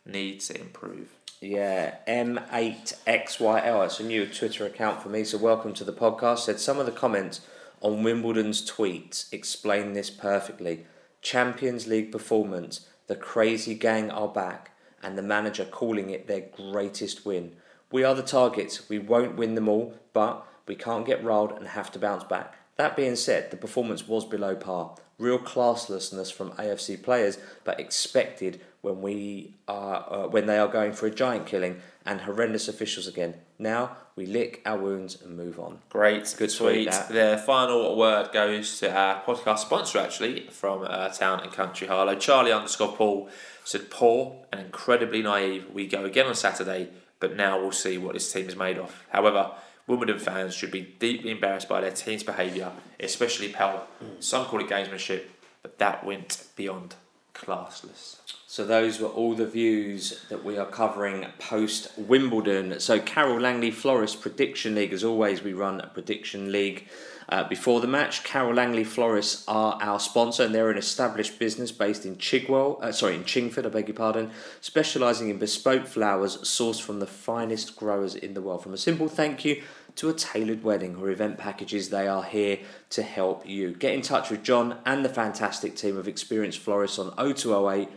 need to improve. Yeah, M8XYL. It's a new Twitter account for me, so welcome to the podcast. Said some of the comments on Wimbledon's tweets explain this perfectly. Champions League performance, the crazy gang are back, and the manager calling it their greatest win. We are the targets. We won't win them all, but we can't get rolled and have to bounce back. That being said, the performance was below par. Real classlessness from AFC players, but expected when we are uh, when they are going for a giant killing and horrendous officials again. Now we lick our wounds and move on. Great, Good tweet. The final word goes to our podcast sponsor, actually, from uh, Town and Country Harlow. Charlie underscore Paul said, Poor and incredibly naive. We go again on Saturday, but now we'll see what this team is made of. However, Wimbledon fans should be deeply embarrassed by their team's behaviour, especially Pell. Some call it gamesmanship, but that went beyond classless. So those were all the views that we are covering post Wimbledon. So Carole Langley Florist Prediction League, as always, we run a prediction league. Uh, before the match, Carole Langley Florists are our sponsor, and they're an established business based in Chigwell, uh, sorry, in Chingford, I beg your pardon, specialising in bespoke flowers sourced from the finest growers in the world. From a simple thank you to a tailored wedding or event packages, they are here to help you. Get in touch with John and the fantastic team of experienced florists on 0208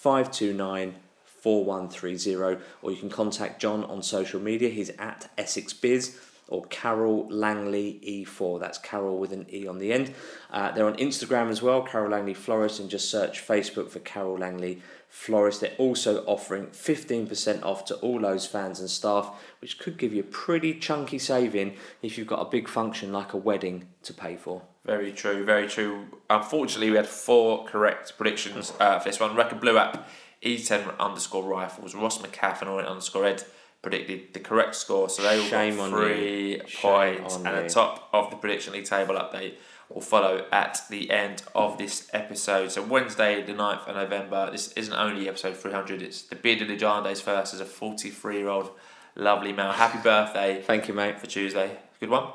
529 4130, or you can contact John on social media. He's at Essex Biz or Carole Langley E4. That's Carol with an E on the end. Uh, they're on Instagram as well, Carole Langley Florist, and just search Facebook for Carole Langley Florist. They're also offering 15% off to all those fans and staff, which could give you a pretty chunky saving if you've got a big function like a wedding to pay for. Very true, very true. Unfortunately, we had four correct predictions uh, for this one. Record Blue App, E10 underscore rifles, Ross McCaff and Orient underscore Ed predicted the correct score, so they all Shame got on three you. Shame points. on And you. the top of the prediction league table update will follow at the end of this episode. So Wednesday, the 9th of November. This isn't only episode 300, it's the Beard of the Giantes first as a 43 year old lovely male. Happy birthday Thank you, mate. for Tuesday. Good one.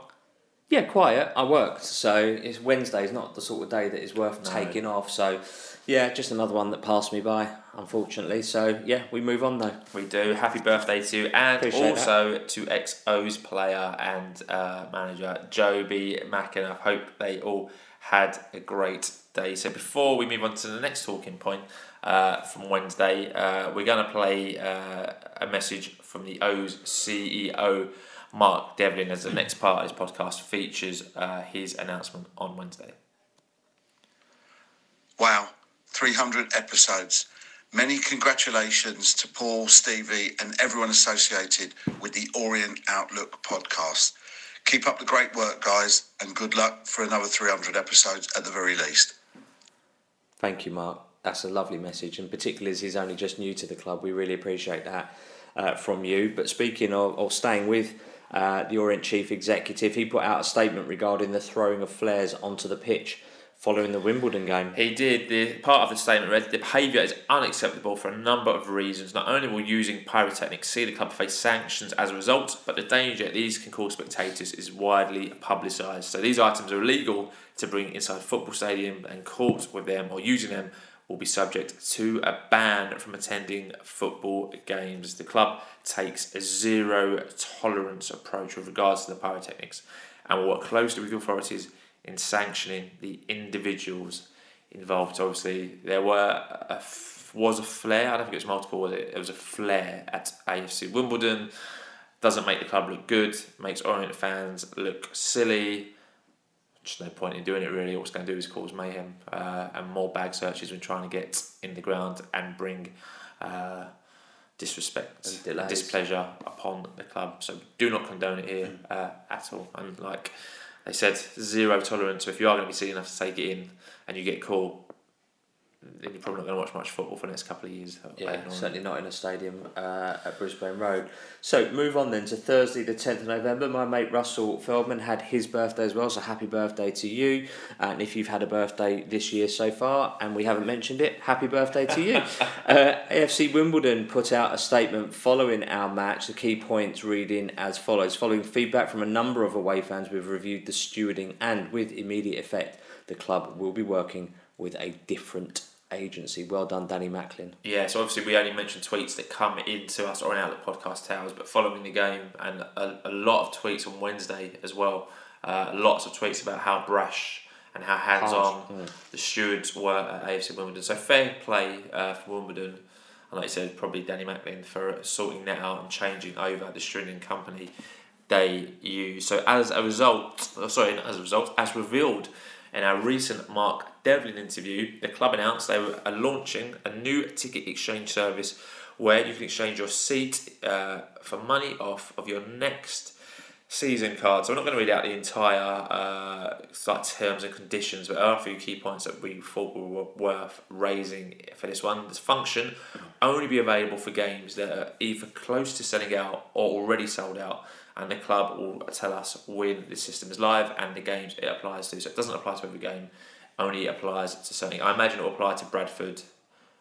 Yeah, quiet. I worked, so it's Wednesday. Is not the sort of day that is worth taking off. So, yeah, just another one that passed me by, unfortunately. So, yeah, we move on though. We do. Happy birthday to and Appreciate also to XO's player and uh, manager Joby Mackin. I hope they all had a great day. So before we move on to the next talking point uh, from Wednesday, uh, we're going to play uh, a message from the O's CEO Mark Devlin as the next part of his podcast features uh, his announcement on Wednesday. Wow, 300 episodes. Many congratulations to Paul, Stevie, and everyone associated with the Orient Outlook podcast. Keep up the great work, guys, and good luck for another 300 episodes at the very least. Thank you, Mark. That's a lovely message, and particularly as he's only just new to the club, we really appreciate that uh, from you. But speaking of, of staying with uh, the Orient chief executive, he put out a statement regarding the throwing of flares onto the pitch following the Wimbledon game. He did. The part of the statement read, "The behaviour is unacceptable for a number of reasons. Not only will using pyrotechnics see the club face sanctions as a result, but the danger these can cause spectators is widely publicised. So these items are illegal to bring inside football stadium and court with them or using them." Will be subject to a ban from attending football games. The club takes a zero tolerance approach with regards to the pyrotechnics and will work closely with the authorities in sanctioning the individuals involved. Obviously, there were was a flare. I don't think it was multiple. Was it? It was a flare at AFC Wimbledon. Doesn't make the club look good. Makes Orient fans look silly. Just no point in doing it really. What's going to do is cause mayhem uh, and more bag searches when trying to get in the ground and bring uh, disrespect And displeasure upon the club. So do not condone it here uh, at all. And like they said, zero tolerance. So if you are going to be silly enough to take it in and you get caught, then you're probably not going to watch much football for the next couple of years. Yeah, certainly not in a stadium uh, at Brisbane Road. So move on then to Thursday, the tenth of November. My mate Russell Feldman had his birthday as well, so happy birthday to you! And if you've had a birthday this year so far, and we haven't mentioned it, happy birthday to you! [laughs] uh, AFC Wimbledon put out a statement following our match. The key points reading as follows: Following feedback from a number of away fans, we've reviewed the stewarding, and with immediate effect, the club will be working with a different agency. Well done, Danny Macklin. Yeah, so obviously we only mentioned tweets that come into us or in Outlook Podcast Towers, but following the game and a, a lot of tweets on Wednesday as well, uh, lots of tweets about how brash and how hands on the stewards were at AFC Wimbledon. So fair play uh, for Wimbledon. And like I said, probably Danny Macklin for sorting that out and changing over the stringing company they use. So as a result, oh, sorry, as a result, as revealed in our recent Mark Devlin interview, the club announced they were launching a new ticket exchange service where you can exchange your seat uh, for money off of your next season card. So we're not going to read out the entire uh, like terms and conditions, but there are a few key points that we thought were worth raising for this one. This function only be available for games that are either close to selling out or already sold out. And the club will tell us when the system is live and the games it applies to. So it doesn't apply to every game, only applies to certain. I imagine it will apply to Bradford,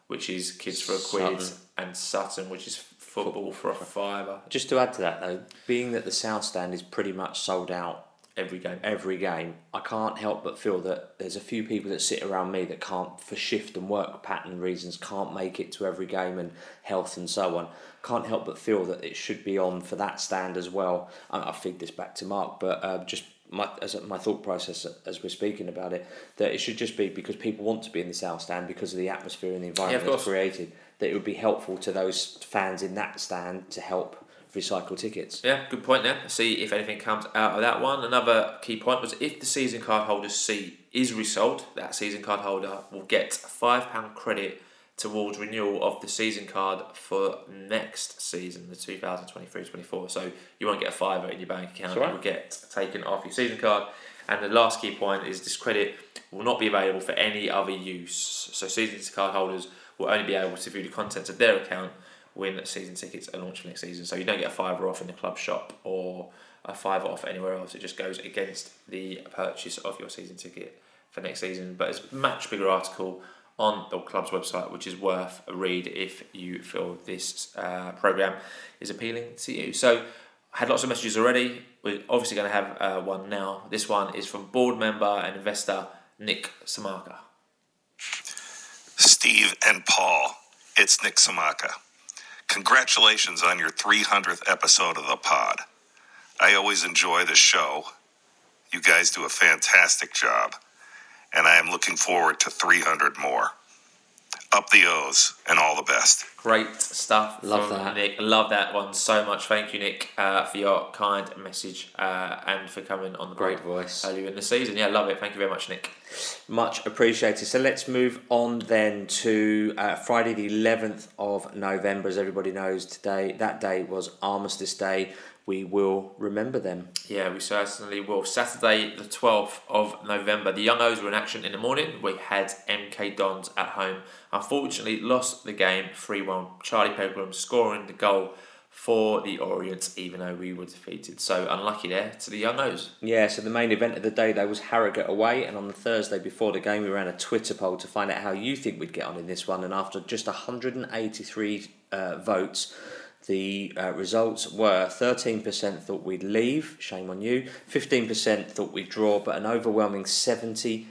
which is kids for a quid, Sutton. and Sutton, which is football for a fiver Just to add to that though, being that the South Stand is pretty much sold out every game. every game, I can't help but feel that there's a few people that sit around me that can't, for shift and work pattern reasons, can't make it to every game and health and so on. Can't help but feel that it should be on for that stand as well. I feed this back to Mark, but uh, just my as my thought process as we're speaking about it, that it should just be because people want to be in the South Stand because of the atmosphere and the environment course. that's created. That it would be helpful to those fans in that stand to help recycle tickets. Yeah, good point there. See if anything comes out of that one. Another key point was if the season card holder's seat is resold, that season card holder will get a £5 credit towards renewal of the season card for next season, the 2023-24. So you won't get a fiver in your bank account, right. you'll get taken off your season card. And the last key point is this credit will not be available for any other use. So season card holders will only be able to view the contents of their account when season tickets are launched for next season. So you don't get a fiver off in the club shop or a fiver off anywhere else. It just goes against the purchase of your season ticket for next season. But it's a much bigger article on the club's website, which is worth a read if you feel this uh, program is appealing to you. So I had lots of messages already. We're obviously going to have uh, one now. This one is from board member and investor Nick Samaka. Steve and Paul, it's Nick Samaka. Congratulations on your 300th episode of the pod. I always enjoy the show. You guys do a fantastic job, and I am looking forward to 300 more. Up the O's, and all the best. Great stuff. Love that. Nick. Love that one so much. Thank you, Nick, uh, for your kind message uh, and for coming on the Great pod voice. earlier in the season. Yeah, love it. Thank you very much, Nick. Much appreciated. So let's move on then to uh, Friday, the 11th of November. As everybody knows, today that day was Armistice Day. We will remember them. Yeah, we certainly will. Saturday, the 12th of November. The Young O's were in action in the morning. We had MK Dons at home. Unfortunately, lost the game 3 1. Charlie Pegram scoring the goal for the Orient, even though we were defeated. So unlucky there to the Young O's. Yeah, so the main event of the day though was Harrogate away, and on the Thursday before the game, we ran a Twitter poll to find out how you think we'd get on in this one. And after just 183 uh, votes, the uh, results were 13% thought we'd leave, shame on you. 15% thought we'd draw, but an overwhelming 72%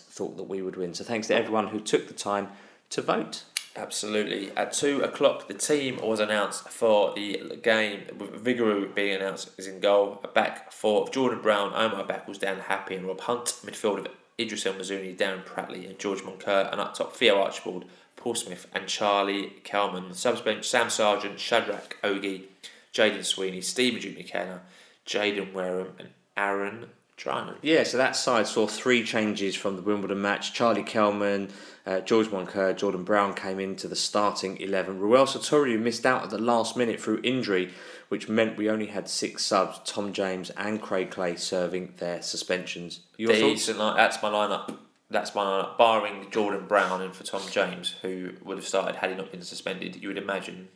thought that we would win. So thanks to everyone who took the time to vote. Absolutely. At two o'clock, the team was announced for the game, with Vigouroux being announced as in goal. A back four of Jordan Brown, Omar Beckles, Dan Happe, and Rob Hunt. Midfield of Idris El Mizouni, Darren Pratley, and George Moncur. And up top, Theo Archibald, Paul Smyth, and Charlie Kelman. Subs bench, Sam Sargeant, Shadrach Ogie, Jayden Sweeney, Stephen Duke McKenna, Jayden Wareham, and Aaron Drinan. Yeah, so that side saw three changes from the Wimbledon match. Charlie Kelman, uh, George Moncur, Jordan Brown came into the starting 11. Ruel Sotiriou missed out at the last minute through injury, which meant we only had six subs, Tom James and Craig Clay serving their suspensions. Your thoughts? Line. That's my lineup. That's my lineup. Barring Jordan Brown and for Tom James, who would have started had he not been suspended, you would imagine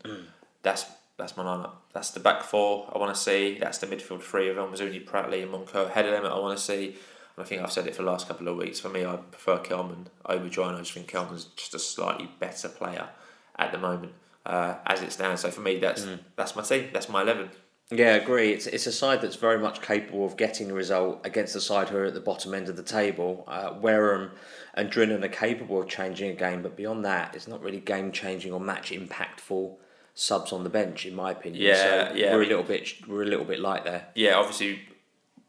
that's that's my lineup. That's the back four I want to see. That's the midfield three of El Pratley, and Moncur. Head of them I want to see. And I think I've said it for the last couple of weeks. For me, I prefer Kelman over Joyner. I just think Kelman's just a slightly better player at the moment uh, as it stands. So for me, that's that's my team. That's my eleven. Yeah, I agree. It's it's a side that's very much capable of getting a result against a side who are at the bottom end of the table. Uh, Wareham and Drinan are capable of changing a game, but beyond that, it's not really game changing or match impactful subs on the bench, in my opinion. Yeah, so yeah, We're we- a little bit we're a little bit light there. yeah, obviously,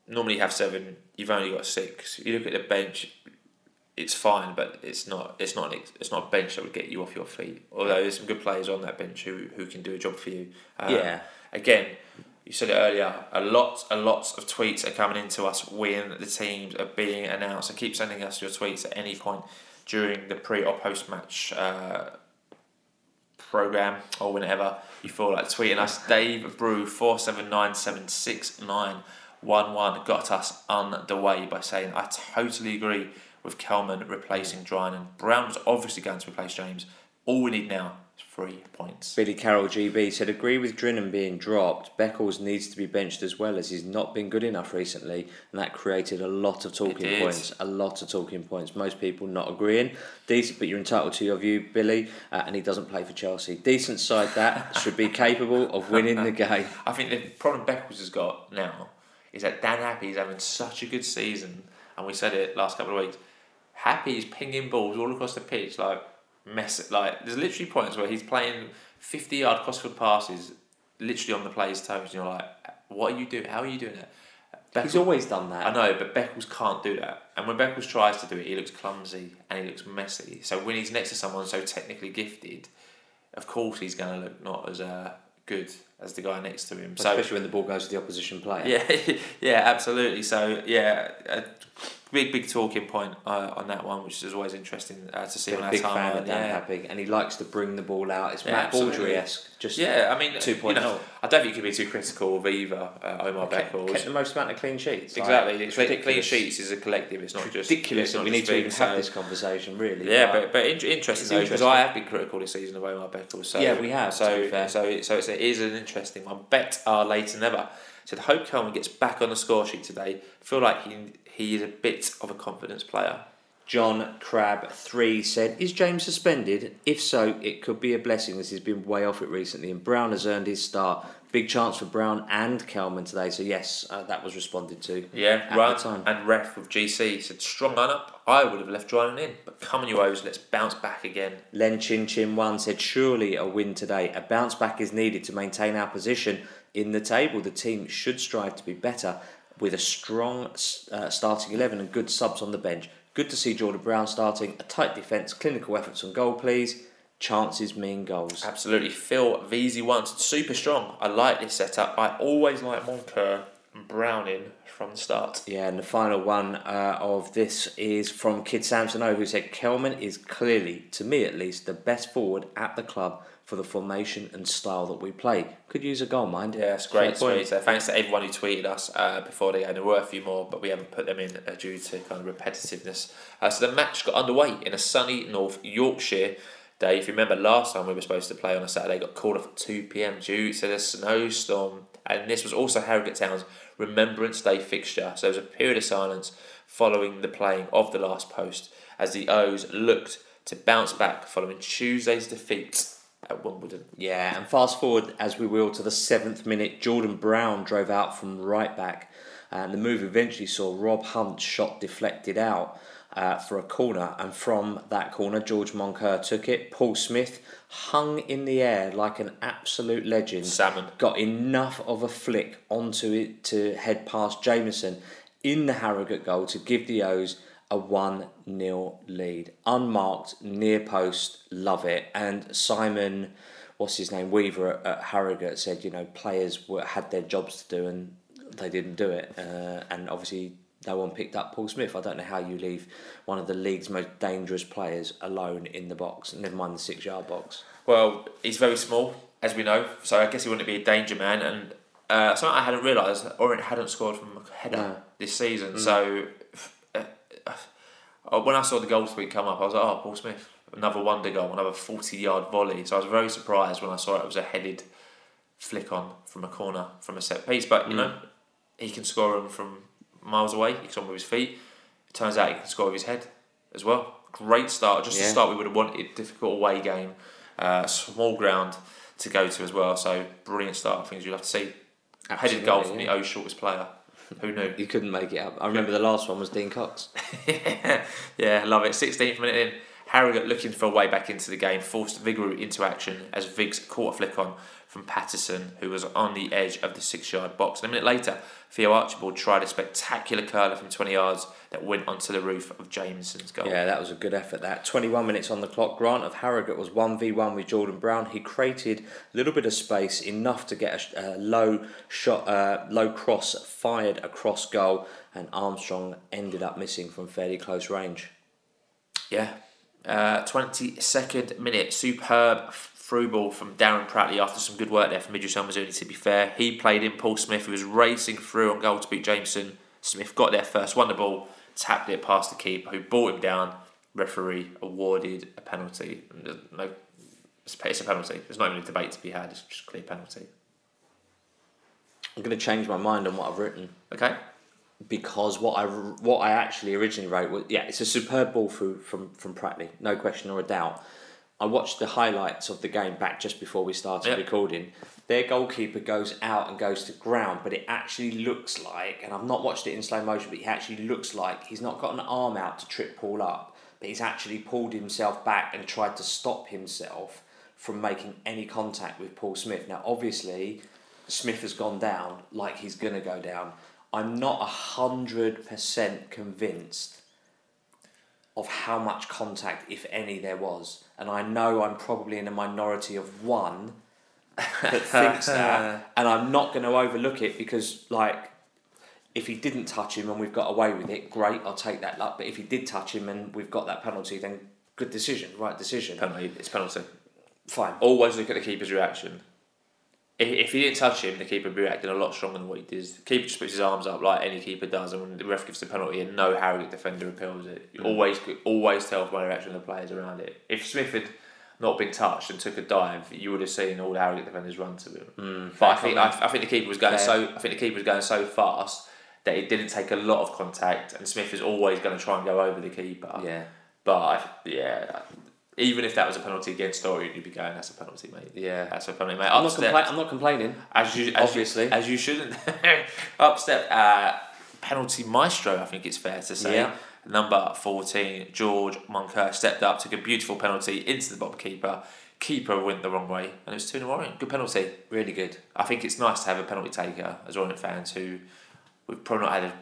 normally you have seven you've only got six. You look at the bench, it's fine, but it's not. It's not. It's not a bench that would get you off your feet. Although there's some good players on that bench who, who can do a job for you. Um, Yeah. Again, you said it earlier. A lot, a lot of tweets are coming into us when the teams are being announced. So keep sending us your tweets at any point during the pre or post match uh, program or whenever you feel like tweeting us. Dave Brew four seven nine seven six nine one one got us underway by saying I totally agree with Kelman replacing Drinan Brown was obviously going to replace James. All we need now three points. Billy Carroll GB said, agree with Drinan being dropped. Beckles needs to be benched as well as he's not been good enough recently, and that created a lot of talking points. A lot of talking points. Most people not agreeing. Decent, but you're entitled to your view, Billy. Uh, and he doesn't play for Chelsea. Decent side that should be capable of winning the [laughs] game. I think the problem Beckles has got now is that Dan Happe is having such a good season, and we said it last couple of weeks. Happe is pinging balls all across the pitch like mess. it. Like there's literally points where he's playing fifty yard crossfield passes, literally on the player's toes, and you're like, "What are you doing? How are you doing that?" He's always done that. I know, but Beckles can't do that. And when Beckles tries to do it, he looks clumsy and he looks messy. So when he's next to someone so technically gifted, of course he's going to look not as uh, good as the guy next to him. So Especially when the ball goes to the opposition player. [laughs] yeah, yeah, absolutely. So yeah, a big big talking point uh, on that one, which is always interesting uh, to see Been on a big fan of Dan yeah. Happe, and he likes to bring the ball out. It's Yeah, Matt. Baldry esque. Just Yeah, I mean, 2.0. you know, I don't think you can be too critical of either uh, Omar kept, Beckles. kept the most amount of clean sheets. Like, Exactly, it's clean, clean sheets is a collective. It's not just ridiculous not we just need to even have this conversation. Really, Yeah, Like, but but in, interesting though because. I have been critical this season of Omar Beckles. So Yeah, we have, So so so it's, it is an interesting one. Bet are later than ever. Said hope Kelman gets back on the score sheet today. Feel like he he is a bit of a confidence player. John Crab three said, "Is James suspended? If so, it could be a blessing as he's been way off it recently, and Brown has earned his start. Big chance for Brown and Kelman today. So yes, uh, that was responded to. Yeah, right. And ref with GC said strong lineup. I would have left Drinan in, but come on you O's, let's bounce back again. Len Chin Chin One said, surely a win today. A bounce back is needed to maintain our position in the table. The team should strive to be better with a strong uh, starting 11 and good subs on the bench. Good to see Jordan Brown starting. A tight defence, clinical efforts on goal, please. Chances mean goals. Absolutely. Phil VZ once super strong. I like this setup. I always like Moncur and Browning from the start. Yeah, and the final one uh, of this is from Kid Samson O, who said Kelman is clearly, to me at least, the best forward at the club for the formation and style that we play. Could use a goal, mind. Yeah, it's great. Point. So thanks to everyone who tweeted us uh, before the game. There were a few more, but we haven't put them in uh, due to kind of repetitiveness. Uh, so the match got underway in a sunny North Yorkshire day. If you remember last time we were supposed to play on a Saturday, got called off at 2 pm due to the snowstorm. And this was also Harrogate Town's Remembrance Day fixture. So there was a period of silence following the playing of the last post as the O's looked to bounce back following Tuesday's defeat at Wimbledon. Yeah, and fast forward as we will to the seventh minute, Jordan Brown drove out from right back, and the move eventually saw Rob Hunt's shot deflected out uh, for a corner, and from that corner, George Moncur took it. Paul Smyth hung in the air like an absolute legend. Salmon. got enough of a flick onto it to head past Jameson in the Harrogate goal to give the O's a 1 0 lead. Unmarked, near post, love it. And Simon, what's his name, Weaver at, at Harrogate said, you know, players were, had their jobs to do and they didn't do it. Uh, and obviously, no one picked up Paul Smyth. I don't know how you leave one of the league's most dangerous players alone in the box, never mind the six yard box. Well, he's very small, as we know, so I guess he wouldn't be a danger man. And uh, something I hadn't realised, Orient hadn't scored from a header No. this season. So uh, uh, when I saw the goal tweet come up, I was like, oh, Paul Smyth, another wonder goal, another 40 yard volley. So I was very surprised when I saw it was a headed flick on from a corner, from a set piece. But, you know, he can score them from miles away, he can score with his feet. It turns out he can score with his head as well. Great start. Just Yeah. to start, we would have wanted difficult away game, uh, small ground to go to as well. So brilliant start. Things you'll have to see. Headed goal from Absolutely, the O shortest player. Who knew? You couldn't make it up. I remember the last one was Dean Cox. [laughs] yeah, love it. 16th minute in, Harrogate looking for a way back into the game forced Vigouroux into action as Viggs caught a flick on from Patterson, who was on the edge of the six yard box. And a minute later, Theo Archibald tried a spectacular curler from 20 yards that went onto the roof of Jameson's goal. Yeah, that was a good effort. That 21 minutes on the clock. Grant of Harrogate was 1v1 with Jordan Brown. He created a little bit of space, enough to get a, a low shot, uh, low cross fired across goal, and Armstrong ended up missing from fairly close range. Yeah. Uh, 22nd minute, superb through ball from Darren Pratley after some good work there from Idris El Mizouni, to be fair. He played in Paul Smyth, who was racing through on goal to beat Jameson. Smyth got there first, won the ball, tapped it past the keeper, who brought him down. Referee awarded a penalty. No, it's a penalty. There's not even a debate to be had. It's just a clear penalty. I'm going to change my mind on what I've written. Okay. Because what I what I actually originally wrote was yeah, it's a superb ball through from from Pratley, no question or a doubt. I watched the highlights of the game back just before we started yep. recording. Their goalkeeper goes out and goes to ground, but it actually looks like, and I've not watched it in slow motion, but he actually looks like he's not got an arm out to trip Paul up, but he's actually pulled himself back and tried to stop himself from making any contact with Paul Smyth. Now, obviously, Smyth has gone down like he's going to go down. I'm not 100% convinced of how much contact, if any, there was. And I know I'm probably in a minority of one [laughs] that thinks that, [laughs] and I'm not going to overlook it because, like, if he didn't touch him and we've got away with it, great, I'll take that luck. But if he did touch him and we've got that penalty, then good decision, right decision. Penalty, it's penalty. Fine. Always look at the keeper's reaction if, if he didn't touch him, the keeper would be reacting a lot stronger than what he did. The keeper just puts his arms up like any keeper does, and when the ref gives the penalty, and no Harrogate defender appeals it. You mm. always always tell by the reaction of the players around it. If Smyth had not been touched and took a dive, you would have seen all the Harrogate defenders run to him. Mm, but I think I, I, think the keeper was going fair. so I think the keeper was going so fast that it didn't take a lot of contact, and Smyth is always going to try and go over the keeper. Yeah. But I, yeah, even if that was a penalty against Story, you'd be going, "That's a penalty, mate." Yeah, that's a penalty, mate. I'm not, compla- I'm not complaining. As you, as obviously, you, as you shouldn't. [laughs] Upstep uh, penalty maestro. I think it's fair to say. Yeah. Number fourteen, George Moncur stepped up, took a beautiful penalty into the bob keeper. Keeper went the wrong way, and it was two 0 Orient. Good penalty. Really good. I think it's nice to have a penalty taker as Orient fans who we've probably not had a,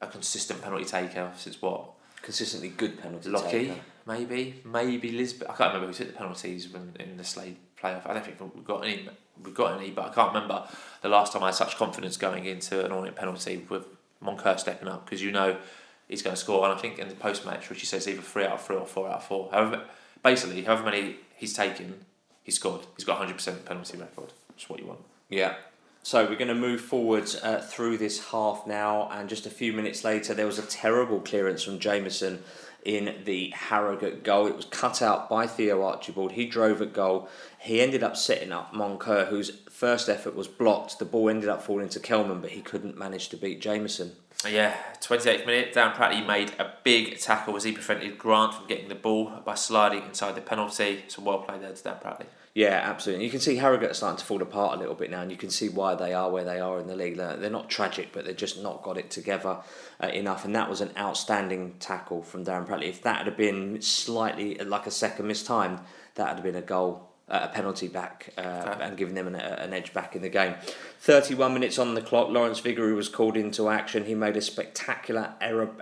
a consistent penalty taker since what consistently good penalty Lockie, taker. Maybe, maybe Lisbeth. I can't remember who took the penalties when in the Slade playoff. I don't think we've got any. We've got any, but I can't remember the last time I had such confidence going into an Orient penalty with Moncur stepping up because you know he's going to score. And I think in the post match, Richie says either three out of three or four out of four. However, basically, however many he's taken, he's scored. He's got hundred percent penalty record. That's what you want. Yeah, so we're going to move forwards uh, through this half now, and just a few minutes later, there was a terrible clearance from Jameson in the Harrogate goal. It was cut out by Theo Archibald. He drove at goal. He ended up setting up Moncur, whose first effort was blocked. The ball ended up falling to Kelman, but he couldn't manage to beat Jameson. Yeah, 28th minute, Dan Pratley made a big tackle as he prevented Grant from getting the ball by sliding inside the penalty. So well played there to Dan Pratley. Yeah, absolutely. You can see Harrogate starting to fall apart a little bit now, and you can see why they are where they are in the league. They're, not tragic, but they've just not got it together uh, enough. And that was an outstanding tackle from Darren Pratley. If that had been slightly like a second missed time, that have been a goal a penalty back uh, and giving them an, an, edge back in the game. 31 minutes on the clock, Lawrence Vigouroux was called into action. He made a spectacular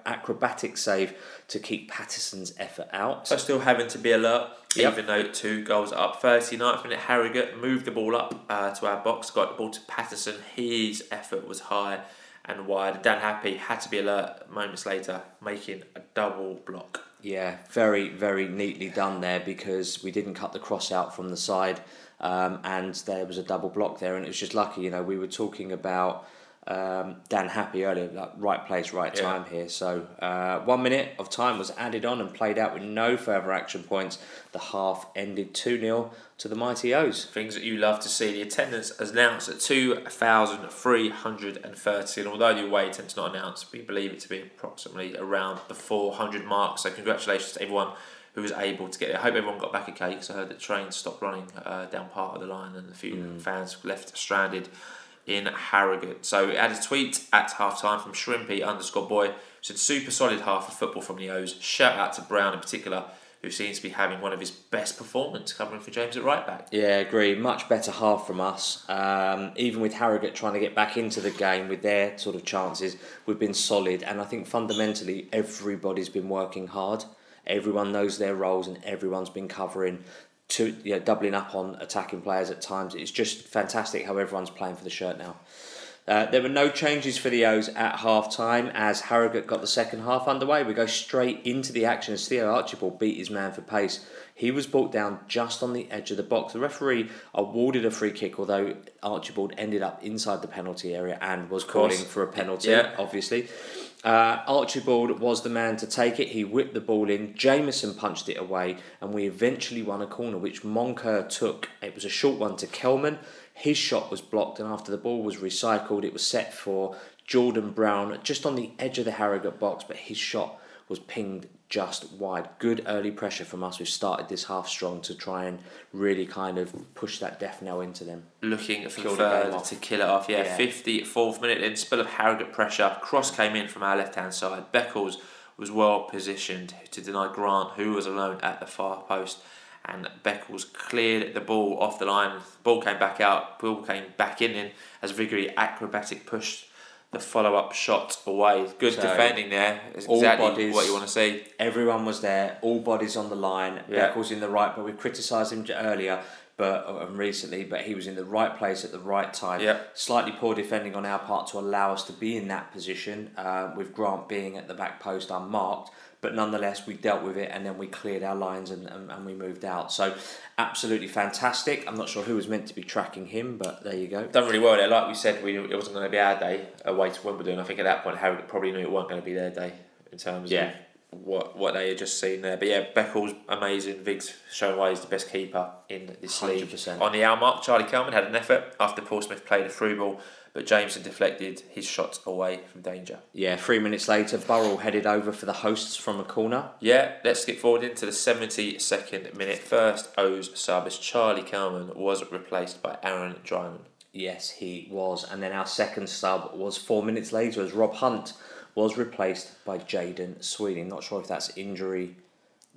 acrobatic save to keep Patterson's effort out. So still having to be alert, yep. even though two goals up. 39th minute, Harrogate moved the ball up uh, to our box, got the ball to Patterson. His effort was high and wide. Dan Happe had to be alert moments later, making a double block. Yeah, very, very neatly done there because we didn't cut the cross out from the side um, and there was a double block there and it was just lucky, you know, we were talking about um, Dan Happe earlier, like right place, right time here. So uh, one minute of time was added on and played out with no further action points. The half ended 2 0 to the Mighty O's. Things that you love to see. The attendance is announced at 2,330, and although the away tends not announce, we believe it to be approximately around the 400 mark. So congratulations to everyone who was able to get there. I hope everyone got back okay because I heard the trains stopped running uh, down part of the line and a few mm. fans left stranded in Harrogate. So it had a tweet at half time from Shrimpy underscore boy. Said super solid half of football from the O's. Shout out to Brown in particular, who seems to be having one of his best performances covering for James at right back. Yeah, agree. Much better half from us. Um, even with Harrogate trying to get back into the game with their sort of chances, we've been solid. And I think fundamentally, everybody's been working hard. Everyone knows their roles, and everyone's been covering, to you know, doubling up on attacking players at times. It's just fantastic how everyone's playing for the shirt now. Uh, there were no changes for the O's at half time as Harrogate got the second half underway. We go straight into the action as Theo Archibald beat his man for pace. He was brought down just on the edge of the box. The referee awarded a free kick, although Archibald ended up inside the penalty area and was calling for a penalty, Yeah. obviously. Uh, Archibald was the man to take it. He whipped the ball in. Jameson punched it away, and we eventually won a corner, which Moncur took. It was a short one to Kelman. His shot was blocked, and after the ball was recycled, it was set for Jordan Brown just on the edge of the Harrogate box, but his shot was pinged just wide. Good early pressure from us. We've started this half strong to try and really kind of push that death knell into them. looking for Kill the third to kill it off. Yeah, Yeah. 54th minute in, spell of Harrogate pressure. Cross came in from our left hand side. Beckles was well positioned to deny Grant, who was alone at the far post. And Beckles cleared the ball off the line. Ball came back out. Ball came back in, in as Vigouroux acrobatic pushed the follow up shot away. Good So, defending there. Is all exactly bodies- what you want to see. Everyone was there, all bodies on the line. Yeah. Beckles in the right, but we criticised him earlier, but uh, recently, but he was in the right place at the right time. Yeah. Slightly poor defending on our part to allow us to be in that position, uh, with Grant being at the back post unmarked. But nonetheless, we dealt with it and then we cleared our lines and, and, and we moved out. So, absolutely fantastic. I'm not sure who was meant to be tracking him, but there you go. Done really well there. Like we said, we it wasn't going to be our day away to Wimbledon. I think at that point, Harrogate probably knew it wasn't going to be their day in terms Yeah. of what what they had just seen there. But yeah, Beckles amazing. Vig's shown why he's the best keeper in this league. 100%. On the hour mark, Charlie Kelman had an effort after Paul Smyth played a through ball, but Jameson deflected his shot away from danger. Yeah, three minutes later, Burrell headed over for the hosts from a corner. Yeah, let's skip forward into the 72nd minute. First, O's sub as Charlie Kelman was replaced by Aaron Drinan. Yes, he was. And then our second sub was four minutes later as Rob Hunt was replaced by Jayden Sweeney. Not sure if that's injury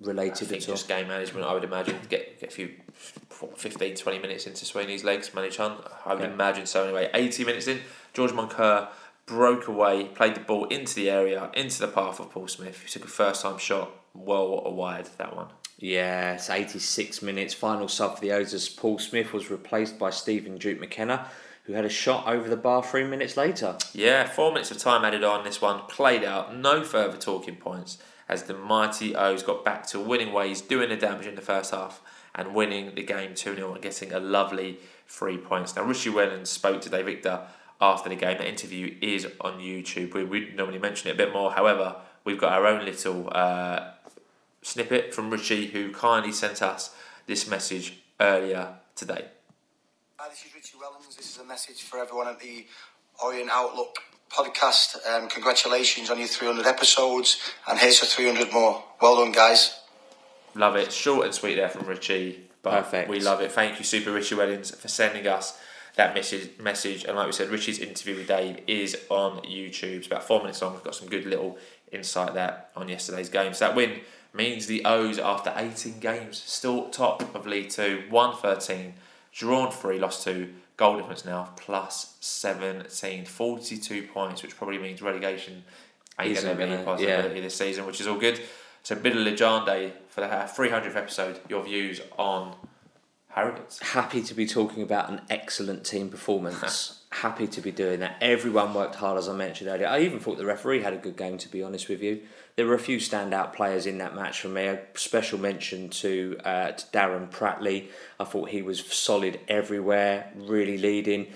I related think at all. just game management, I would imagine, get, get a few 15, 20 minutes into Sweeney's legs, manage Hunt. I would Yeah. imagine so anyway. 80 minutes in, George Moncur broke away, played the ball into the area, into the path of Paul Smyth. He took a first time shot, well wide, that one. Yeah, it's 86 minutes. Final sub for the O's as Paul Smyth was replaced by Stephen Duke McKenna, who had a shot over the bar three minutes later. Yeah, four minutes of time added on. This one played out, no further talking points as the mighty O's got back to winning ways, doing the damage in the first half and winning the game 2 0 and getting a lovely three points. Now, Richie Wellens spoke to Dave Victor after the game. That interview is on YouTube. We would normally mention it a bit more. However, we've got our own little uh, snippet from Richie who kindly sent us this message earlier today. Hi, this is Richie Wellens. This is a message for everyone at the Orient Outlook podcast. Um, congratulations on your 300 episodes, and here's for 300 more. Well done, guys. Love it. Short and sweet there from Richie. But Perfect. We love it. Thank you, Super Richie Wellens, for sending us that message. Message and like we said, Richie's interview with Dave is on YouTube. It's about four minutes long. We've got some good little insight there on yesterday's game. So that win means the O's after 18 games still top of League Two, 113, drawn three, lost two. Goal difference now plus 17, 42 points, which probably means relegation ain't going to be a possibility this season, which is all good. So, bit of legende for the uh, 300th episode. Your views on Harrogate? Happy to be talking about an excellent team performance. [laughs] Happy to be doing that. Everyone worked hard, as I mentioned earlier. I even thought the referee had a good game, to be honest with you. There were a few standout players in that match for me. A special mention to, uh, to Darren Pratley. I thought he was solid everywhere, really leading.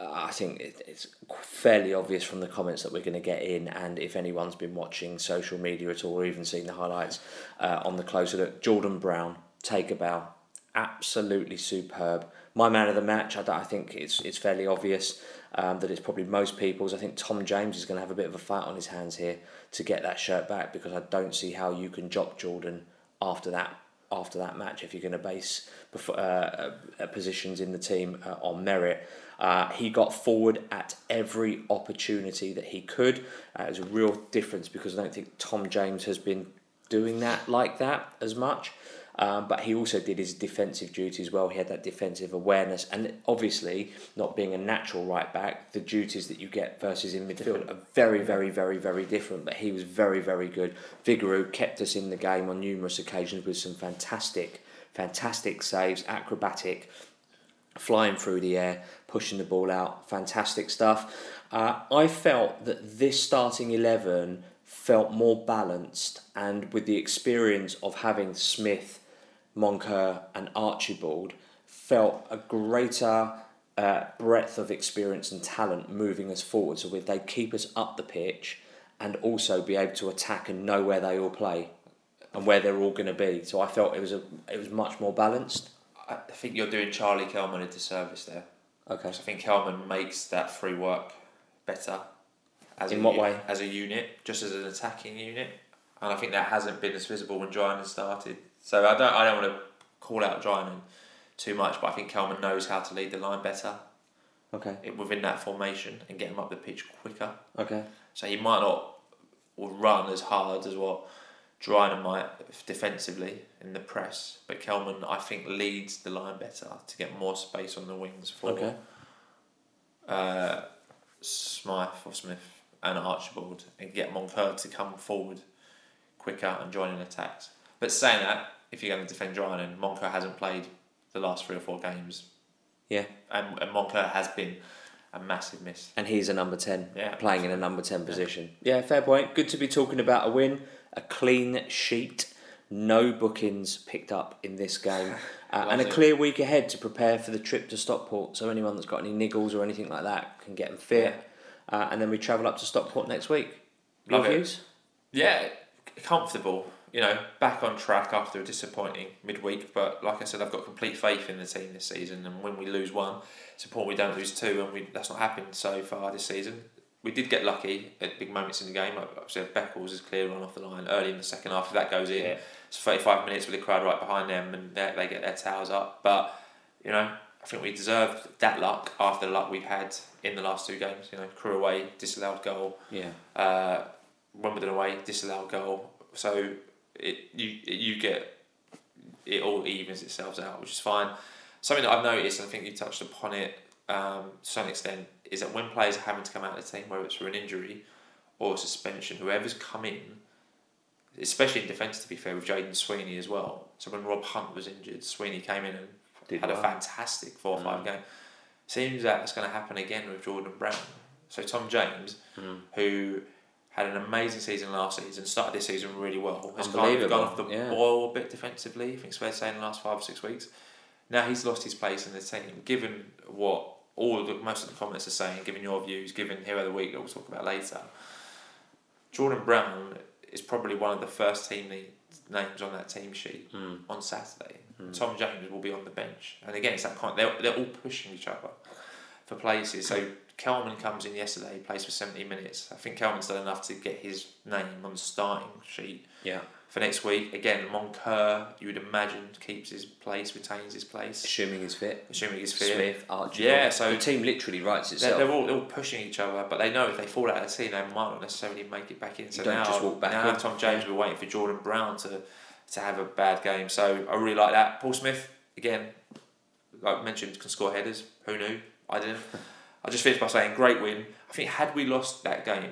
Uh, I think it, it's fairly obvious from the comments that we're going to get in, and if anyone's been watching social media at all or even seen the highlights uh, on the closer look, Jordan Brown, take a bow, absolutely superb. My man of the match, I, I think it's it's fairly obvious um, that it's probably most people's. I think Tom James is going to have a bit of a fight on his hands here to get that shirt back because I don't see how you can jock Jordan after that after that match if you're going to base uh, uh, positions in the team uh, on merit. Uh, he got forward at every opportunity that he could. Uh, it was a real difference because I don't think Tom James has been doing that like that as much. Um, but he also did his defensive duties as well. He had that defensive awareness, and obviously, not being a natural right back, the duties that you get versus in midfield are very, very, very, very different. But he was very, very good. Vigouroux kept us in the game on numerous occasions with some fantastic, fantastic saves, acrobatic, flying through the air, pushing the ball out, fantastic stuff. Uh, I felt that this starting eleven felt more balanced, and with the experience of having Smyth Moncur and Archibald felt a greater uh, breadth of experience and talent moving us forward. So they keep us up the pitch and also be able to attack and know where they all play and where they're all going to be. So I felt it was a it was much more balanced. I think you're doing Charlie Kelman a disservice there. Okay. So I think Kelman makes that free work better. As In what u- way? As a unit, just as an attacking unit, and I think that hasn't been as visible when Drinan started. So I don't, I don't want to call out Drinan too much, but I think Kelman knows how to lead the line better Okay. within that formation and get him up the pitch quicker. Okay. So he might not run as hard as what Drinan might defensively in the press, but Kelman I think leads the line better to get more space on the wings for Okay. uh, Smythe or Smith and Archibald and get Moncur to come forward quicker and join in attacks. But saying that, if you're going to defend Drinan, Moncur hasn't played the last three or four games, Yeah. and, and Moncur has been a massive miss. And he's a number 10, Yeah. playing in a number 10 position. Yeah, fair point. Good to be talking about a win, a clean sheet, no bookings picked up in this game, [laughs] uh, and a clear week ahead to prepare for the trip to Stockport. So, anyone that's got any niggles or anything like that can get them fit. Uh, and then we travel up to Stockport next week. Your Love it. views? Yeah, comfortable. You know, back on track after a disappointing midweek. But like I said, I've got complete faith in the team this season. And when we lose one, it's important we don't lose two. And we that's not happened so far this season. We did get lucky at big moments in the game. Like I said, Beckles is clear run off the line early in the second half. If that goes in, Yeah. it's 35 minutes with the crowd right behind them and they, they get their towers up. But, you know, I think we deserved that luck after the luck we've had in the last two games. You know, Crewe away, disallowed goal Yeah. uh, Wimbledon away, disallowed goal. So it you you get it all evens itself out, which is fine. Something that I've noticed, and I think you touched upon it um, to some extent, is that when players are having to come out of the team, whether it's for an injury or a suspension, whoever's come in, especially in defence, to be fair, with Jayden Sweeney as well. So when Rob Hunt was injured, Sweeney came in and Did had a fantastic four or five game. Seems that that's going to happen again with Jordan Brown. So Tom James, who had an amazing season last season, started this season really well, has kind of gone off the yeah. boil a bit defensively. I think it's fair to say in the last five or six weeks. Now he's lost his place in the team. Given what all the most of the comments are saying, given your views, given Hero of the Week that we'll talk about later, Jordan Brown is probably one of the first team names on that team sheet hmm. on Saturday. Hmm. Tom James will be on the bench, and again, it's that kind. They're, they're all pushing each other for places. So Kelman comes in yesterday, he plays for seventy minutes. I think Kelman's done enough to get his name on the starting sheet Yeah. for next week. Again, Moncur, you would imagine, keeps his place, retains his place, Assuming he's fit. assuming he's fit. Smyth, Archibald. Yeah, so the team literally writes they're, itself. they're all they're all pushing each other, but they know if they fall out of the team, they might not necessarily make it back in. So now, just walk back now in. Tom James will be waiting for Jordan Brown to to have a bad game. So I really like that. Paul Smyth again, like mentioned, can score headers. Who knew? I didn't. I just finished by saying great win. I think had we lost that game,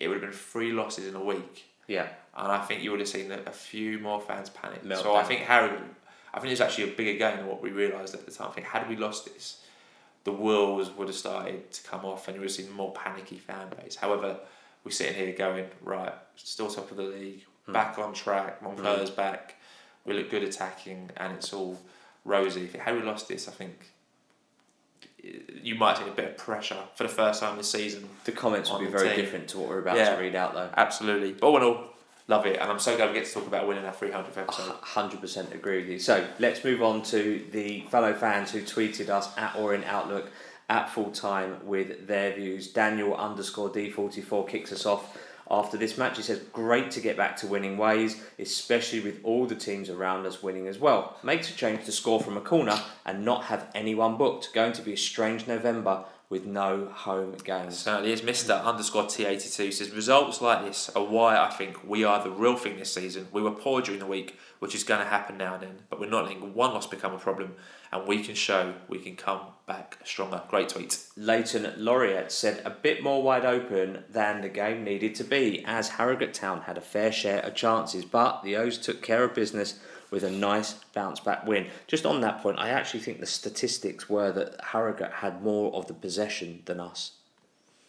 it would have been three losses in a week, yeah. and I think you would have seen a, few more fans panic. Meltdown. So I think Harry, I think it's actually a bigger game than what we realised at the time. I think had we lost this, the wheels would have started to come off and you would have seen more panicky fan base. However, we're sitting here going, right, still top of the league, hmm. back on track, Moncur's hmm. back, we look good attacking, and it's all rosy. If had we lost this, I think you might see a bit of pressure for the first time this season. The comments will be very team. different to what we're about Yeah. to read out, though. Absolutely. But all in all, love it, and I'm so glad we get to talk about winning our 300th episode. Hundred percent agree with you. So let's move on to the fellow fans who tweeted us at Orient Outlook at full time with their views. Daniel underscore D forty four kicks us off after this match. He says, "Great to get back to winning ways, especially with all the teams around us winning as well. Makes a change to score from a corner and not have anyone booked. Going to be a strange November with no home games. Certainly is. Mr. underscore T82 says results like this are why I think we are the real thing this season. We were poor during the week, which is going to happen now and then, but we're not letting one loss become a problem, and we can show we can come back stronger. Great tweet. Leighton Laureate said a bit more wide open than the game needed to be, as Harrogate Town had a fair share of chances, but the O's took care of business with a nice bounce back win. Just on that point, I actually think the statistics were that Harrogate had more of the possession than us.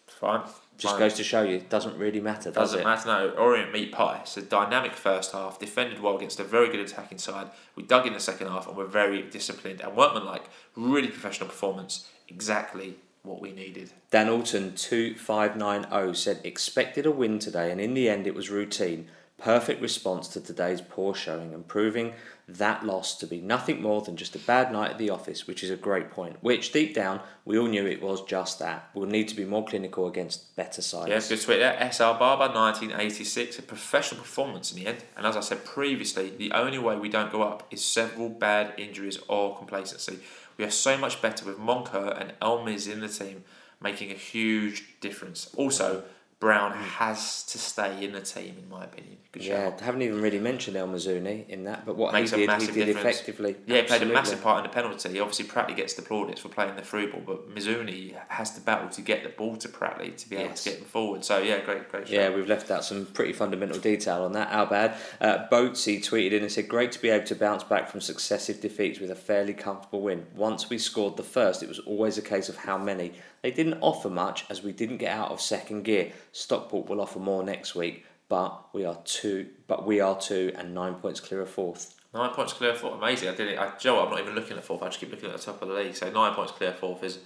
Fine. Just Fine. goes to show you, it doesn't really matter, does Doesn't it? matter. No, Orient meat pie. It's a dynamic first half, defended well against a very good attacking side. We dug in the second half and we're very disciplined and workmanlike. Really professional performance. Exactly what we needed. Dan Alton 2590 said expected a win today and in the end it was routine. Perfect response to today's poor showing and proving that loss to be nothing more than just a bad night at the office, which is a great point. Which deep down we all knew it was just that. We'll need to be more clinical against better sides. Yeah, good tweet there. SR Barber, 1986. A professional performance in the end. And as I said previously, the only way we don't go up is several bad injuries or complacency. We are so much better with Moncur and Elmiz in the team, making a huge difference. Also, Brown has to stay in the team, in my opinion. Good Yeah, shout. haven't even really mentioned El Mizouni in that, but what Makes he did, he did difference. effectively. Yeah, he played a massive part in the penalty. Obviously, Pratley gets the plaudits for playing the through ball, but Mizouni has to battle to get the ball to Pratley to be able to get him forward. So, yeah, great, great shout. Yeah, we've left out some pretty fundamental detail on that. How bad? Uh, Boatsy tweeted in and said, "Great to be able to bounce back from successive defeats with a fairly comfortable win. Once we scored the first, it was always a case of how many. They didn't offer much as we didn't get out of second gear. Stockport will offer more next week, but we are two. But we are two and nine points clear of fourth. Nine points clear of fourth, amazing. I did it. I, Joe, I'm not even looking at fourth. I just keep looking at the top of the league. So nine points clear fourth is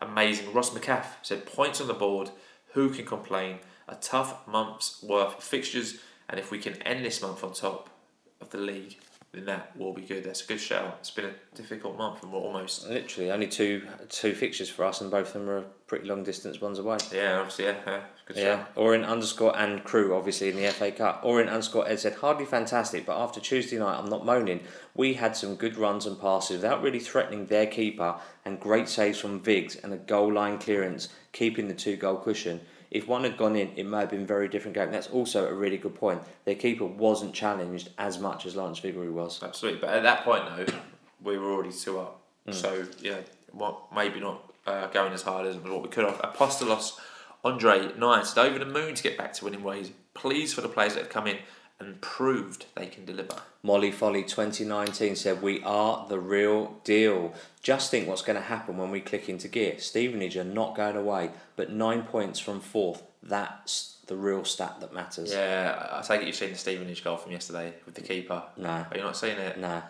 amazing. Ross McCaff said points on the board. Who can complain? A tough month's worth of fixtures, and if we can end this month on top of the league, then that will be good. That's a good shout. It's been a difficult month, and we're almost. Literally, only two two fixtures for us, and both of them are pretty long distance ones away. Yeah, obviously, yeah, yeah good Yeah, shout. Orient underscore and crew, obviously in the FA Cup. Orient underscore Ed said, hardly fantastic, but after Tuesday night, I'm not moaning. We had some good runs and passes without really threatening their keeper, and great saves from Viggs and a goal line clearance, keeping the two goal cushion. If one had gone in, it may have been a very different game. That's also a really good point. Their keeper wasn't challenged as much as Lawrence Vigouroux was. Absolutely, but at that point though, we were already two up. Mm. So yeah, what maybe not uh, going as hard as what we could have. Apostolos Andre said over the moon to get back to winning ways. Pleased for the players that have come in and proved they can deliver. Molly Folly 2019 said, We are the real deal. Just think what's going to happen when we click into gear. Stevenage are not going away, but nine points from fourth. That's the real stat that matters. Yeah, I take it you've seen the Stevenage goal from yesterday with the keeper. No. Are you not seeing it? No.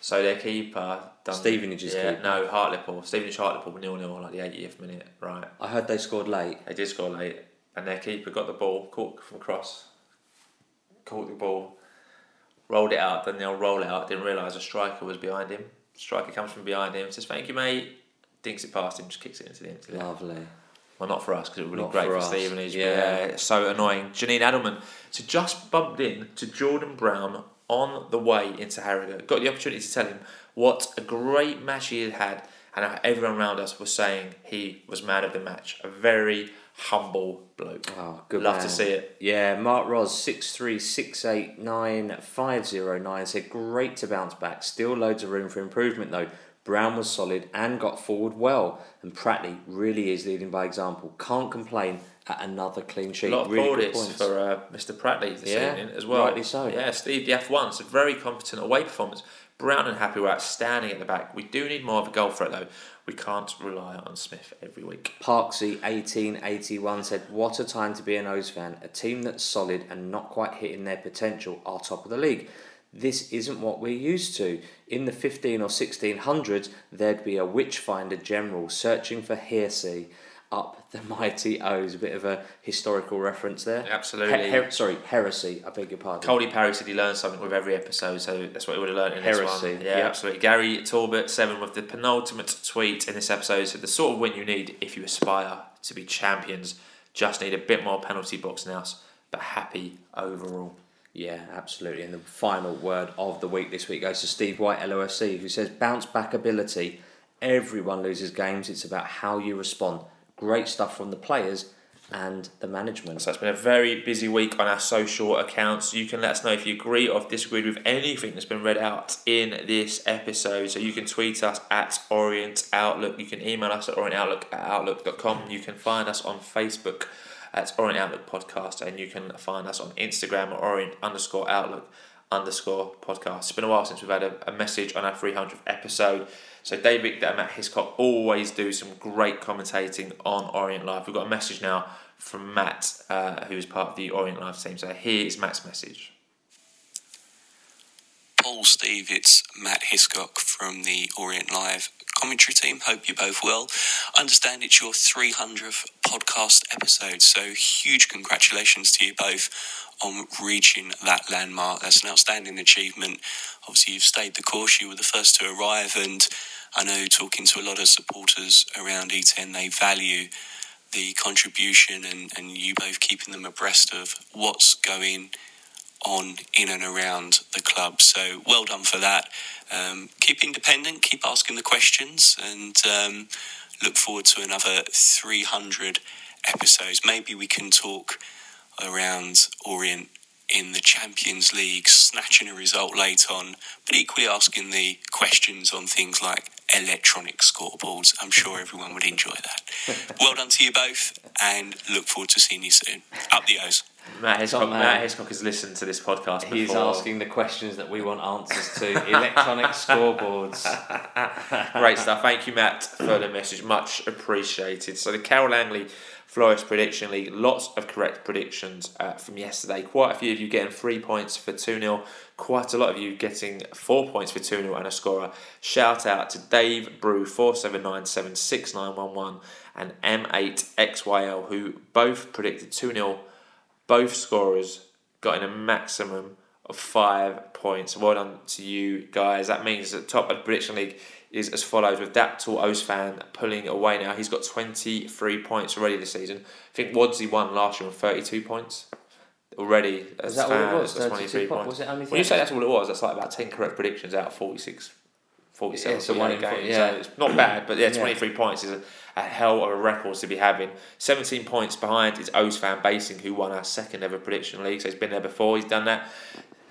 So their keeper done Stevenage's yeah, keeper. No, Hartlepool. Stevenage Hartlepool nil nil like the 80th minute. Right. I heard they scored late. They did score late, and their keeper got the ball, caught from across, caught the ball, rolled it out. Then they'll roll out. Didn't realise a striker was behind him. Striker comes from behind him, says "Thank you, mate." Dinks it past him, just kicks it into the empty. Lovely. Well, not for us because it would be great for for. Stevenage. Yeah. Yeah, so annoying. Janine Adelman, so just bumped in to Jordan Brown on the way into Harrogate. Got the opportunity to tell him what a great match he had had, and how everyone around us was saying he was man of the match. A very humble bloke. Oh, good Love man. to see it. Yeah, Mark Ros six three six eight nine five zero nine said great to bounce back. Still loads of room for improvement though. Brown was solid and got forward well, and Pratley really is leading by example. Can't complain at another clean sheet. A lot of really points. for uh, Mr. Pratley this Yeah, evening as well. rightly so. Yeah, Steve, the F1, it's a very competent away performance. Brown and Happe were outstanding at the back. We do need more of a goal threat though. We can't rely on Smyth every week. Parksy eighteen eighty one said, "What a time to be an O's fan! A team that's solid and not quite hitting their potential are top of the league. This isn't what we're used to. In the fifteen or sixteen hundreds, there'd be a witch finder general searching for heresy." Up the [laughs] mighty O's, a bit of a historical reference there. Absolutely. He- her- sorry, heresy. I beg your pardon. Coldy Parry said he learned something with every episode, so that's what he would have learned in this Heresy, one. Yeah, yeah. absolutely. Gary Talbot, seven, with the penultimate tweet in this episode, said the sort of win you need if you aspire to be champions. Just need a bit more penalty box now, but happy overall. Yeah, absolutely. And the final word of the week this week goes to Steve White, LOFC, who says bounce back ability Everyone loses games. It's about how you respond. Great stuff from the players and the management. So it's been a very busy week on our social accounts. You can let us know if you agree or disagreed with anything that's been read out in this episode. So you can tweet us at Orient Outlook. You can email us at orientoutlook at outlook.com. You can find us on Facebook at Orient Outlook Podcast. And you can find us on Instagram at Orient underscore Outlook underscore podcast. It's been a while since we've had a, a message on our 300th episode. So David and Matt Hiscock always do some great commentating on Orient Live. We've got a message now from Matt, uh, who is part of the Orient Live team. So here is Matt's message. Paul, Steve, it's Matt Hiscock from the Orient Live commentary team. Hope you're both well. Understand it's your 300th podcast episode, so huge congratulations to you both on reaching that landmark. That's an outstanding achievement. Obviously, you've stayed the course. You were the first to arrive, and I know talking to a lot of supporters around E10, they value the contribution and, and you both keeping them abreast of what's going on in and around the club. So well done for that. Um, keep independent, keep asking the questions, and um, look forward to another 300 episodes. Maybe we can talk around Orient in the Champions League, snatching a result late on, but equally asking the questions on things like electronic scoreboards. I'm sure everyone would enjoy that. [laughs] well done to you both, and look forward to seeing you soon. Up the O's. Matt Hiscock, Matt Hiscock has listened to this podcast He's asking the questions that we want answers to. Electronic [laughs] scoreboards. Great stuff. Thank you, Matt, for the message. Much appreciated. So the Carole Langley Florists Prediction League, lots of correct predictions uh, from yesterday. Quite a few of you getting three points for 2 0. Quite a lot of you getting four points for 2 0 and a scorer. Shout out to Dave Brew 47976911 and M8XYL, who both predicted 2 0. Both scorers got in a maximum of five points. Well done to you guys. That means that top of the prediction league is as follows with Daptul Ozfan pulling away now. He's got 23 points already this season. I think Wadsley won last year with 32 points already. As that all it was? that's 32 23 points? Was it only when you say that's all it was, that's like about 10 correct predictions out of 46. 47 Yeah, so one in games. yeah. So it's not bad, but yeah, Yeah. 23 points is a, a hell of a record to be having. 17 points behind is O's fan Basing, who won our second ever prediction league. So he's been there before, he's done that.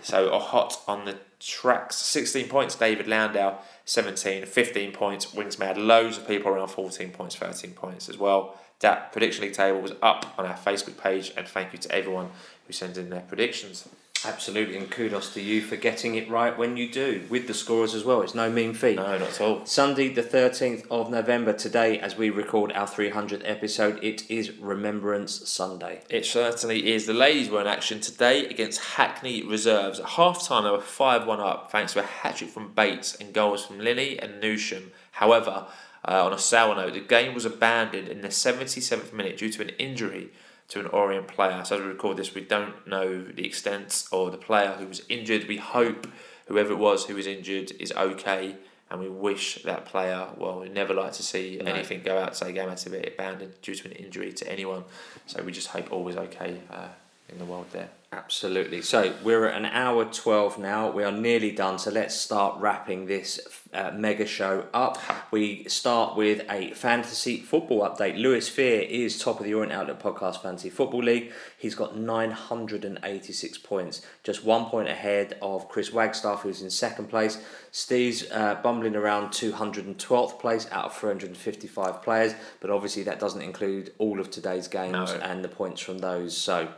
So a hot on the tracks. 16 points, David Landau. 17, 15 points, Wings Mad. Loads of people around 14 points, 13 points as well. That prediction league table was up on our Facebook page, and thank you to everyone who sent in their predictions. Absolutely, and kudos to you for getting it right when you do, with the scorers as well. It's no mean feat. No, not at all. Sunday, the 13th of November, today, as we record our 300th episode, it is Remembrance Sunday. It certainly is. The ladies were in action today against Hackney Reserves. At half time, they were 5 1 up thanks to a hat trick from Bates and goals from Lilly and Newsham. However, uh, on a sour note, the game was abandoned in the 77th minute due to an injury to an Orient player. So, as we record this, we don't know the extent or the player who was injured. We hope whoever it was who was injured is okay. And we wish that player, well, we never like to see No. anything go out, say, game to be abandoned due to an injury to anyone. So we just hope all is okay uh, in the world there. Absolutely. So we're at an hour 12 now. We are nearly done. So let's start wrapping this uh, mega show up. We start with a fantasy football update. Lewis Fear is top of the Orient Outlook Podcast Fantasy Football League. He's got 986 points, just one point ahead of Chris Wagstaff, who's in second place. Steve's uh, bumbling around 212th place out of 355 players, but obviously that doesn't include all of today's games No. and the points from those. So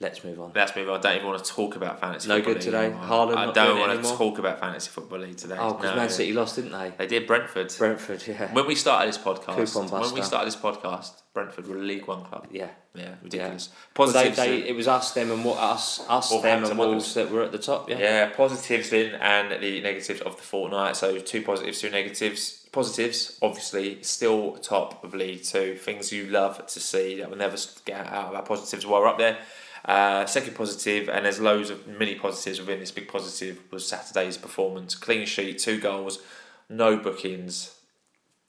let's move on. Let's move on. I don't even want to talk about fantasy No football good today? anymore. Haaland I don't want to talk about fantasy football league today. Oh, because No. Man City lost, didn't they? They did Brentford. Brentford, yeah. When we started this podcast, when we started this podcast, Brentford were a League One club. Yeah. Yeah, ridiculous. Well, they, they, it was us, them, and what us, us, them, and. Wolves that were at the top. Yeah. Yeah, positives in and the negatives of the fortnight. So two positives, two negatives. Positives, obviously, still top of League Two. Things you love to see that will never get out of our positives while we're up there. Uh, second positive, and there's loads of mini positives within this big positive, was Saturday's performance. Clean sheet, two goals, no bookings.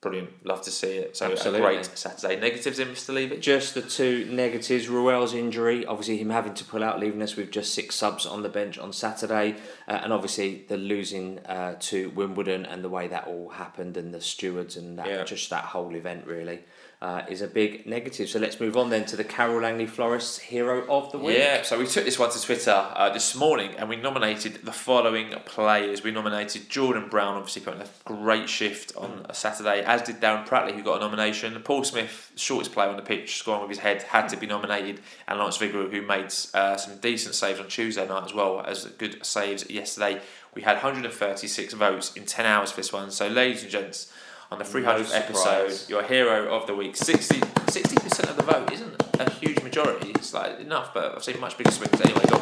brilliant. Love to see it. So Absolutely. a great Saturday. Negatives in Mr. Levy? Just the two negatives. Ruel's injury, obviously him having to pull out, leaving us with just six subs on the bench on Saturday, uh, and obviously the losing uh, to Wimbledon and the way that all happened, and the stewards and that, Yeah. just that whole event really. Uh, is a big negative. So let's move on then to the Carole Langley Florists Hero of the Week. Yeah, so we took this one to Twitter uh, this morning and we nominated the following players. We nominated Jordan Brown, obviously putting a great shift on a Saturday, as did Darren Pratley, who got a nomination. Paul Smyth, shortest player on the pitch, scoring with his head, had to be nominated. And Lawrence Vigouroux, who made uh, some decent saves on Tuesday night as well as good saves yesterday. We had 136 votes in 10 hours for this one. So, ladies and gents, on the 300th No episode, your hero of the week, 60 percent of the vote isn't a huge majority. It's like enough, but I've seen much bigger swings. Anyway, go.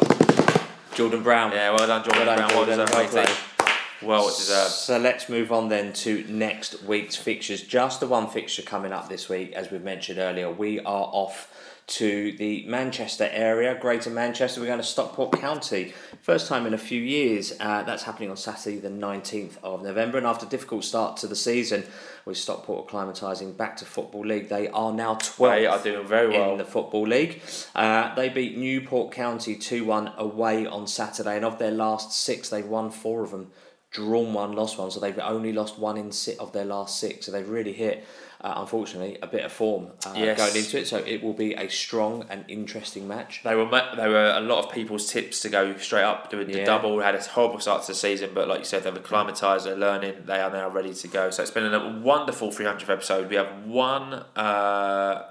Jordan Brown. Yeah, well done, Jordan Well done, Brown. Well Jordan. deserved, Well matey. Well deserved. So let's move on then to next week's fixtures. Just the one fixture coming up this week, as we've mentioned earlier. We are off to the Manchester area, Greater Manchester. We're going to Stockport County. First time in a few years. Uh, that's happening on Saturday, the 19th of November. And after a difficult start to the season, with Stockport acclimatising back to Football League, they are now 12th They are doing very well. in the Football League. Uh, they beat Newport County 2 1 away on Saturday, and of their last six, they've won four of them, drawn one, lost one, so they've only lost one in six of their last six. So they've really hit, uh, unfortunately, a bit of form uh, Yes. going into it. So it will be a strong and interesting match. They were they were a lot of people's tips to go straight up doing the Yeah. double. Had a horrible start to the season, but like you said, they've acclimatised, they're learning, they are now ready to go. So it's been a wonderful 300th episode. We have one uh,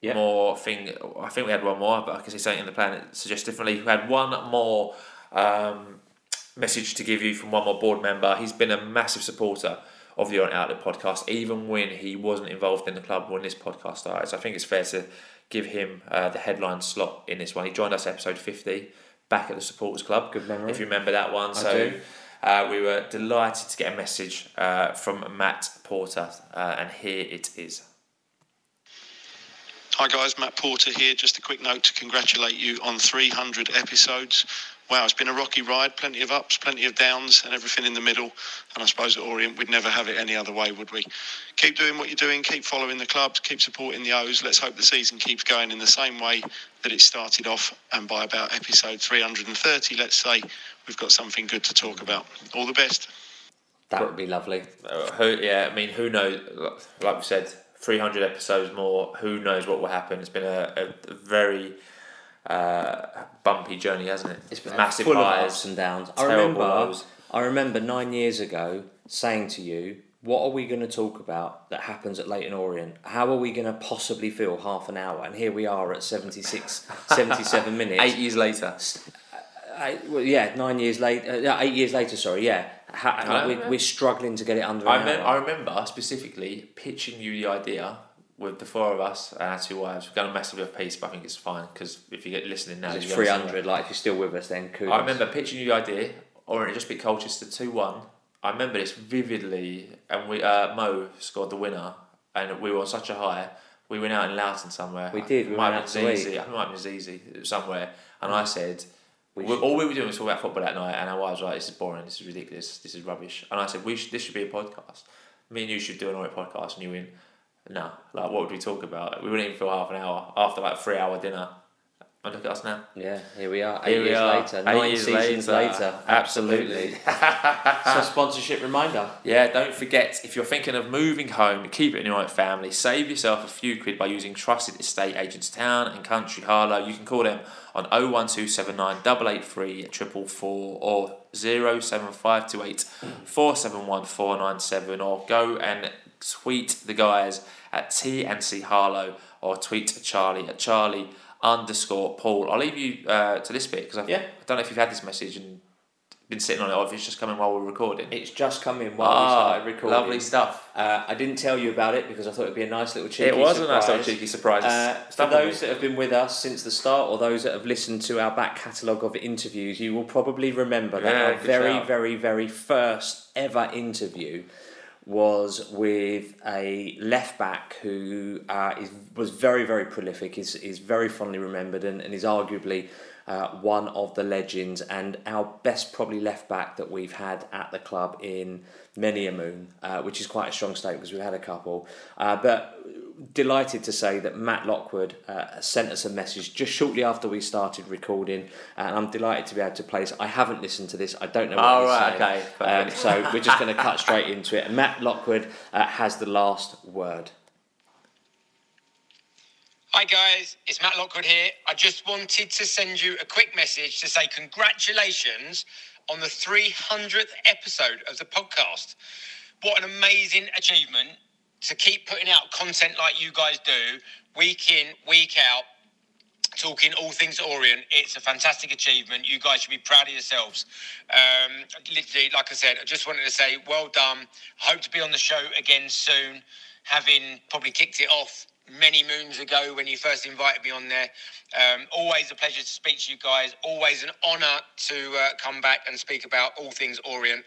Yeah. more thing. I think we had one more, but I can see something in the plan that suggests differently. We had one more um, message to give you from one more board member. He's been a massive supporter of the On Outlet podcast, even when he wasn't involved in the club when this podcast started. So I think it's fair to give him uh, the headline slot in this one. He joined us episode 50 back at the Supporters Club. Good memory. If you remember that one. I so do. uh, we were delighted to get a message uh, from Matt Porter, uh, and here it is. Hi guys, Matt Porter here. Just a quick note to congratulate you on 300 episodes. Wow, it's been a rocky ride, plenty of ups, plenty of downs, and everything in the middle. And I suppose at Orient we'd never have it any other way, would we? Keep doing what you're doing, keep following the clubs, keep supporting the O's. Let's hope the season keeps going in the same way that it started off. And by about episode 330, let's say, we've got something good to talk about. All the best. That would be lovely. Uh, who, yeah, I mean, who knows? Like we said, 300 episodes more. Who knows what will happen? It's been a, a very uh, bumpy journey, hasn't it? It's been massive full highs, of ups and downs. I remember, lows. I remember nine years ago saying to you, "What are we going to talk about that happens at Leyton Orient? How are we going to possibly fill half an hour?" And here we are at 76, [laughs] 77 minutes. Eight years later. Eight, well, yeah, nine years later. Uh, eight years later. Sorry, yeah. Ha- we, know. we're struggling to get it under I, hour. I remember specifically pitching you the idea with the four of us and our two wives. We're going to massively off piece, but I think it's fine because if you get listening now, it's three hundred. Like if you're still with us, then kudos. I remember pitching you the idea, or it just beat Colchester two one. I remember this vividly, and we uh, Mo scored the winner, and we were on such a high. We went out in Loughton somewhere. We did, we It might went have out been to Zeezy. I think it might have been somewhere, and I said. We should- all we were doing was talking about football that night, and our wives were like, "This is boring. This is ridiculous. This is rubbish." And I said, "We should. This should be a podcast. Me and you should do an alright podcast." And you went, "No. Like, what would we talk about? We wouldn't even fill half an hour after like three hour dinner." And look at us now. Yeah, here we are. Eight Here years are, later, eight nine years seasons later. later. Absolutely. [laughs] so sponsorship reminder. Yeah, don't forget if you're thinking of moving home, keep it in your own family. Save yourself a few quid by using trusted estate agents Town and Country Harlow. You can call them on 01279 883 444 or 07528 471 497 or go and tweet the guys at TNC Harlow or tweet Charlie at Charlie underscore Paul. I'll leave you uh, to this bit because Yeah. I don't know if you've had this message and been sitting on it or if it's just coming while we're recording. It's just coming while Ah, we started recording. lovely stuff. Uh, I didn't tell you about it because I thought it'd be a nice little cheeky It was a surprise. nice little cheeky surprise. Uh, for those that have been with us since the start or those that have listened to our back catalogue of interviews, you will probably remember that Yeah, our very, very, very first ever interview was with a left back who uh, is, was very, very prolific, is, is very fondly remembered, and, and is arguably uh, one of the legends and our best probably left back that we've had at the club in many a moon, uh, which is quite a strong statement because we've had a couple. Uh, but delighted to say that Matt Lockwood uh, sent us a message just shortly after we started recording, and I'm delighted to be able to play this. I haven't listened to this. I don't know what Oh, he's right, saying. okay, Um, so we're just going to cut straight into it. And Matt Lockwood uh, has the last word. Hi guys, it's Matt Lockwood here. I just wanted to send you a quick message to say congratulations on the 300th episode of the podcast. What an amazing achievement to keep putting out content like you guys do, week in, week out, talking all things Orient. It's a fantastic achievement. You guys should be proud of yourselves. Um, literally, like I said, I just wanted to say well done. Hope to be on the show again soon, having probably kicked it off many moons ago when you first invited me on there. Um, always a pleasure to speak to you guys. Always an honour to uh, come back and speak about all things Orient.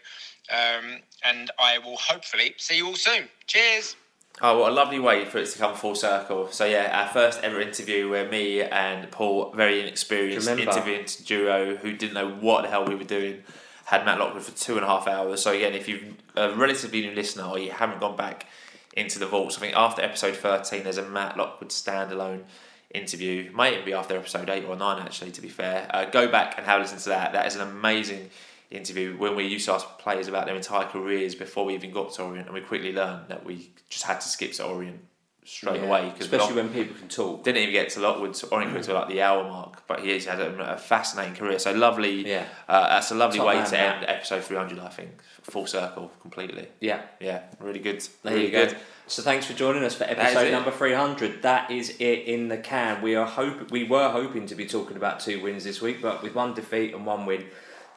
Um, and I will hopefully see you all soon. Cheers. Oh, what a lovely way for it to come full circle. So yeah, our first ever interview where me and Paul, very inexperienced Remember. interviewing duo who didn't know what the hell we were doing, had Matt Lockwood for two and a half hours. So again, if you're a relatively new listener or you haven't gone back into the vaults, I think after episode 13 there's a Matt Lockwood standalone interview. Might even be after episode 8 or 9 actually, to be fair. Uh, go back and have a listen to that. That is an amazing interview when we used to ask players about their entire careers before we even got to Orient, and we quickly learned that we just had to skip to Orient straight Yeah, away. especially when people can talk. Didn't even get to Lockwood, Orient to like the hour mark, but he has had a, a fascinating career. So lovely. Yeah. Uh, that's a lovely Top way to end episode 300, I think. Full circle, completely. Yeah. Yeah, really good. There really you go. good. So thanks for joining us for episode number three hundred. That is it in the can. We are hope we were hoping to be talking about two wins this week, but with one defeat and one win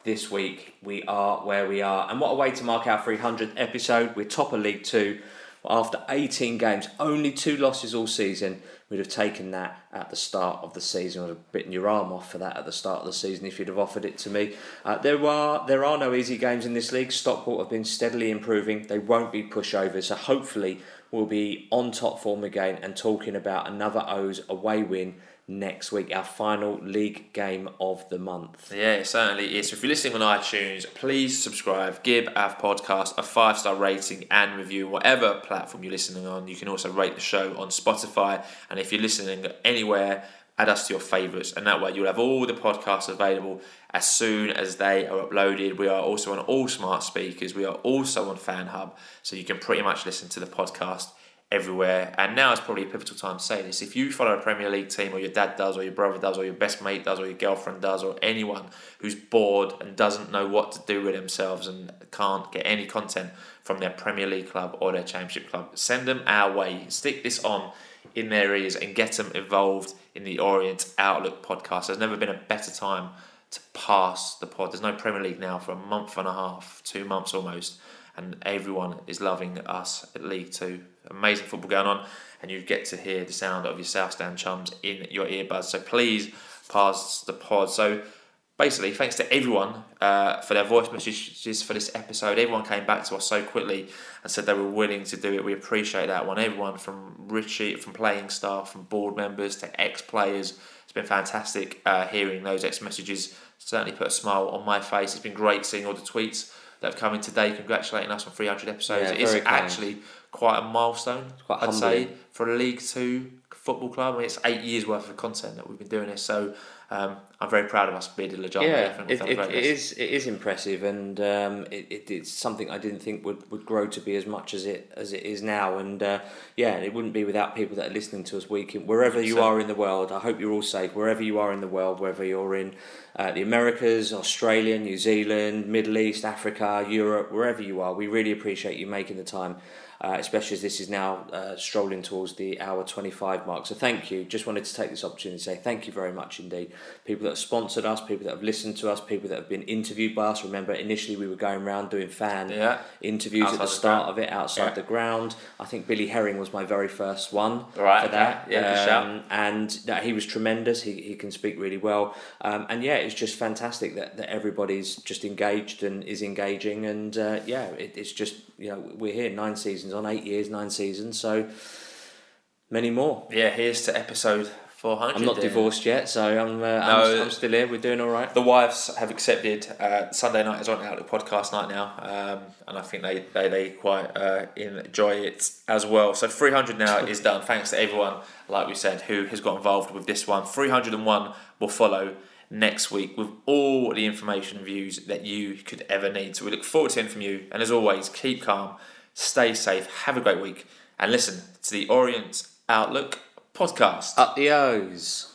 this week, we are where we are. And what a way to mark our three hundredth episode. We're top of League Two after eighteen games, only two losses all season. We'd have taken that at the start of the season. I'd have bitten your arm off for that at the start of the season if you'd have offered it to me. Uh, there are there are no easy games in this league. Stockport have been steadily improving. They won't be pushovers. So hopefully we'll be on top form again and talking about another O's away win next week, our final league game of the month. Yeah, it certainly is. If you're listening on iTunes, please subscribe, give our podcast a five star rating and review, whatever platform you're listening on. You can also rate the show on Spotify. And if you're listening anywhere, add us to your favourites. And that way you'll have all the podcasts available as soon as they are uploaded. We are also on all smart speakers. We are also on Fan Hub. So you can pretty much listen to the podcast everywhere. And now is probably a pivotal time to say this. If you follow a Premier League team, or your dad does, or your brother does, or your best mate does, or your girlfriend does, or anyone who's bored and doesn't know what to do with themselves and can't get any content from their Premier League club or their Championship club, send them our way. Stick this on in their ears and get them involved in the Orient Outlook podcast. There's never been a better time to pass the pod. There's no Premier League now for a month and a half, two months almost, and everyone is loving us at League Two. Amazing football going on, and you get to hear the sound of your South Stand chums in your earbuds. So please pass the pod. So basically, thanks to everyone uh, for their voice messages for this episode. Everyone came back to us so quickly and said they were willing to do it. We appreciate that one. Everyone from Richie, from playing staff, from board members to ex players. It's been fantastic uh, hearing those ex messages. Certainly put a smile on my face. It's been great seeing all the tweets that have come in today congratulating us on 300 episodes. Yeah, it is kind. actually quite a milestone, quite I'd say, for a League Two football club. I mean, it's eight years worth of content that we've been doing this. So um, I'm very proud of us, being Lajama. I Yeah, it, a it, it is it is impressive, and um, it, it, it's something I didn't think would, would grow to be as much as it as it is now. And uh, yeah, it wouldn't be without people that are listening to us week in wherever you So- are in the world. I hope you're all safe wherever you are in the world, whether you're in uh, the Americas, Australia, New Zealand, Middle East, Africa, Europe, wherever you are. We really appreciate you making the time. Uh, especially as this is now uh, strolling towards the hour 25 mark. So, thank you. Just wanted to take this opportunity to say thank you very much indeed. People that have sponsored us, people that have listened to us, people that have been interviewed by us. Remember, initially we were going around doing fan Yeah. interviews Outside at the the start ground. of it outside Yeah. the ground. I think Billy Herring was my very first one Right, for okay. that. Yeah, good shout. Um, and no, he was tremendous. He, he can speak really well. Um, and yeah, it's just fantastic that, that everybody's just engaged and is engaging. And uh, yeah, it, it's just, you know, we're here nine seasons on, eight years, nine seasons. So many more. Yeah, here's to episode 400. I'm not yeah. divorced yet, so I'm, uh, No. I'm, I'm still here. We're doing all right. The wives have accepted. Uh, Sunday night is on Outlook podcast night now, um, and I think they they, they quite uh, enjoy it as well. So 300 now is done. Thanks to everyone, like we said, who has got involved with this one. 301 will follow next week with all the information and views that you could ever need. So we look forward to hearing from you. And as always, keep calm, stay safe, have a great week, and listen to the Orient Outlook podcast. Up the O's.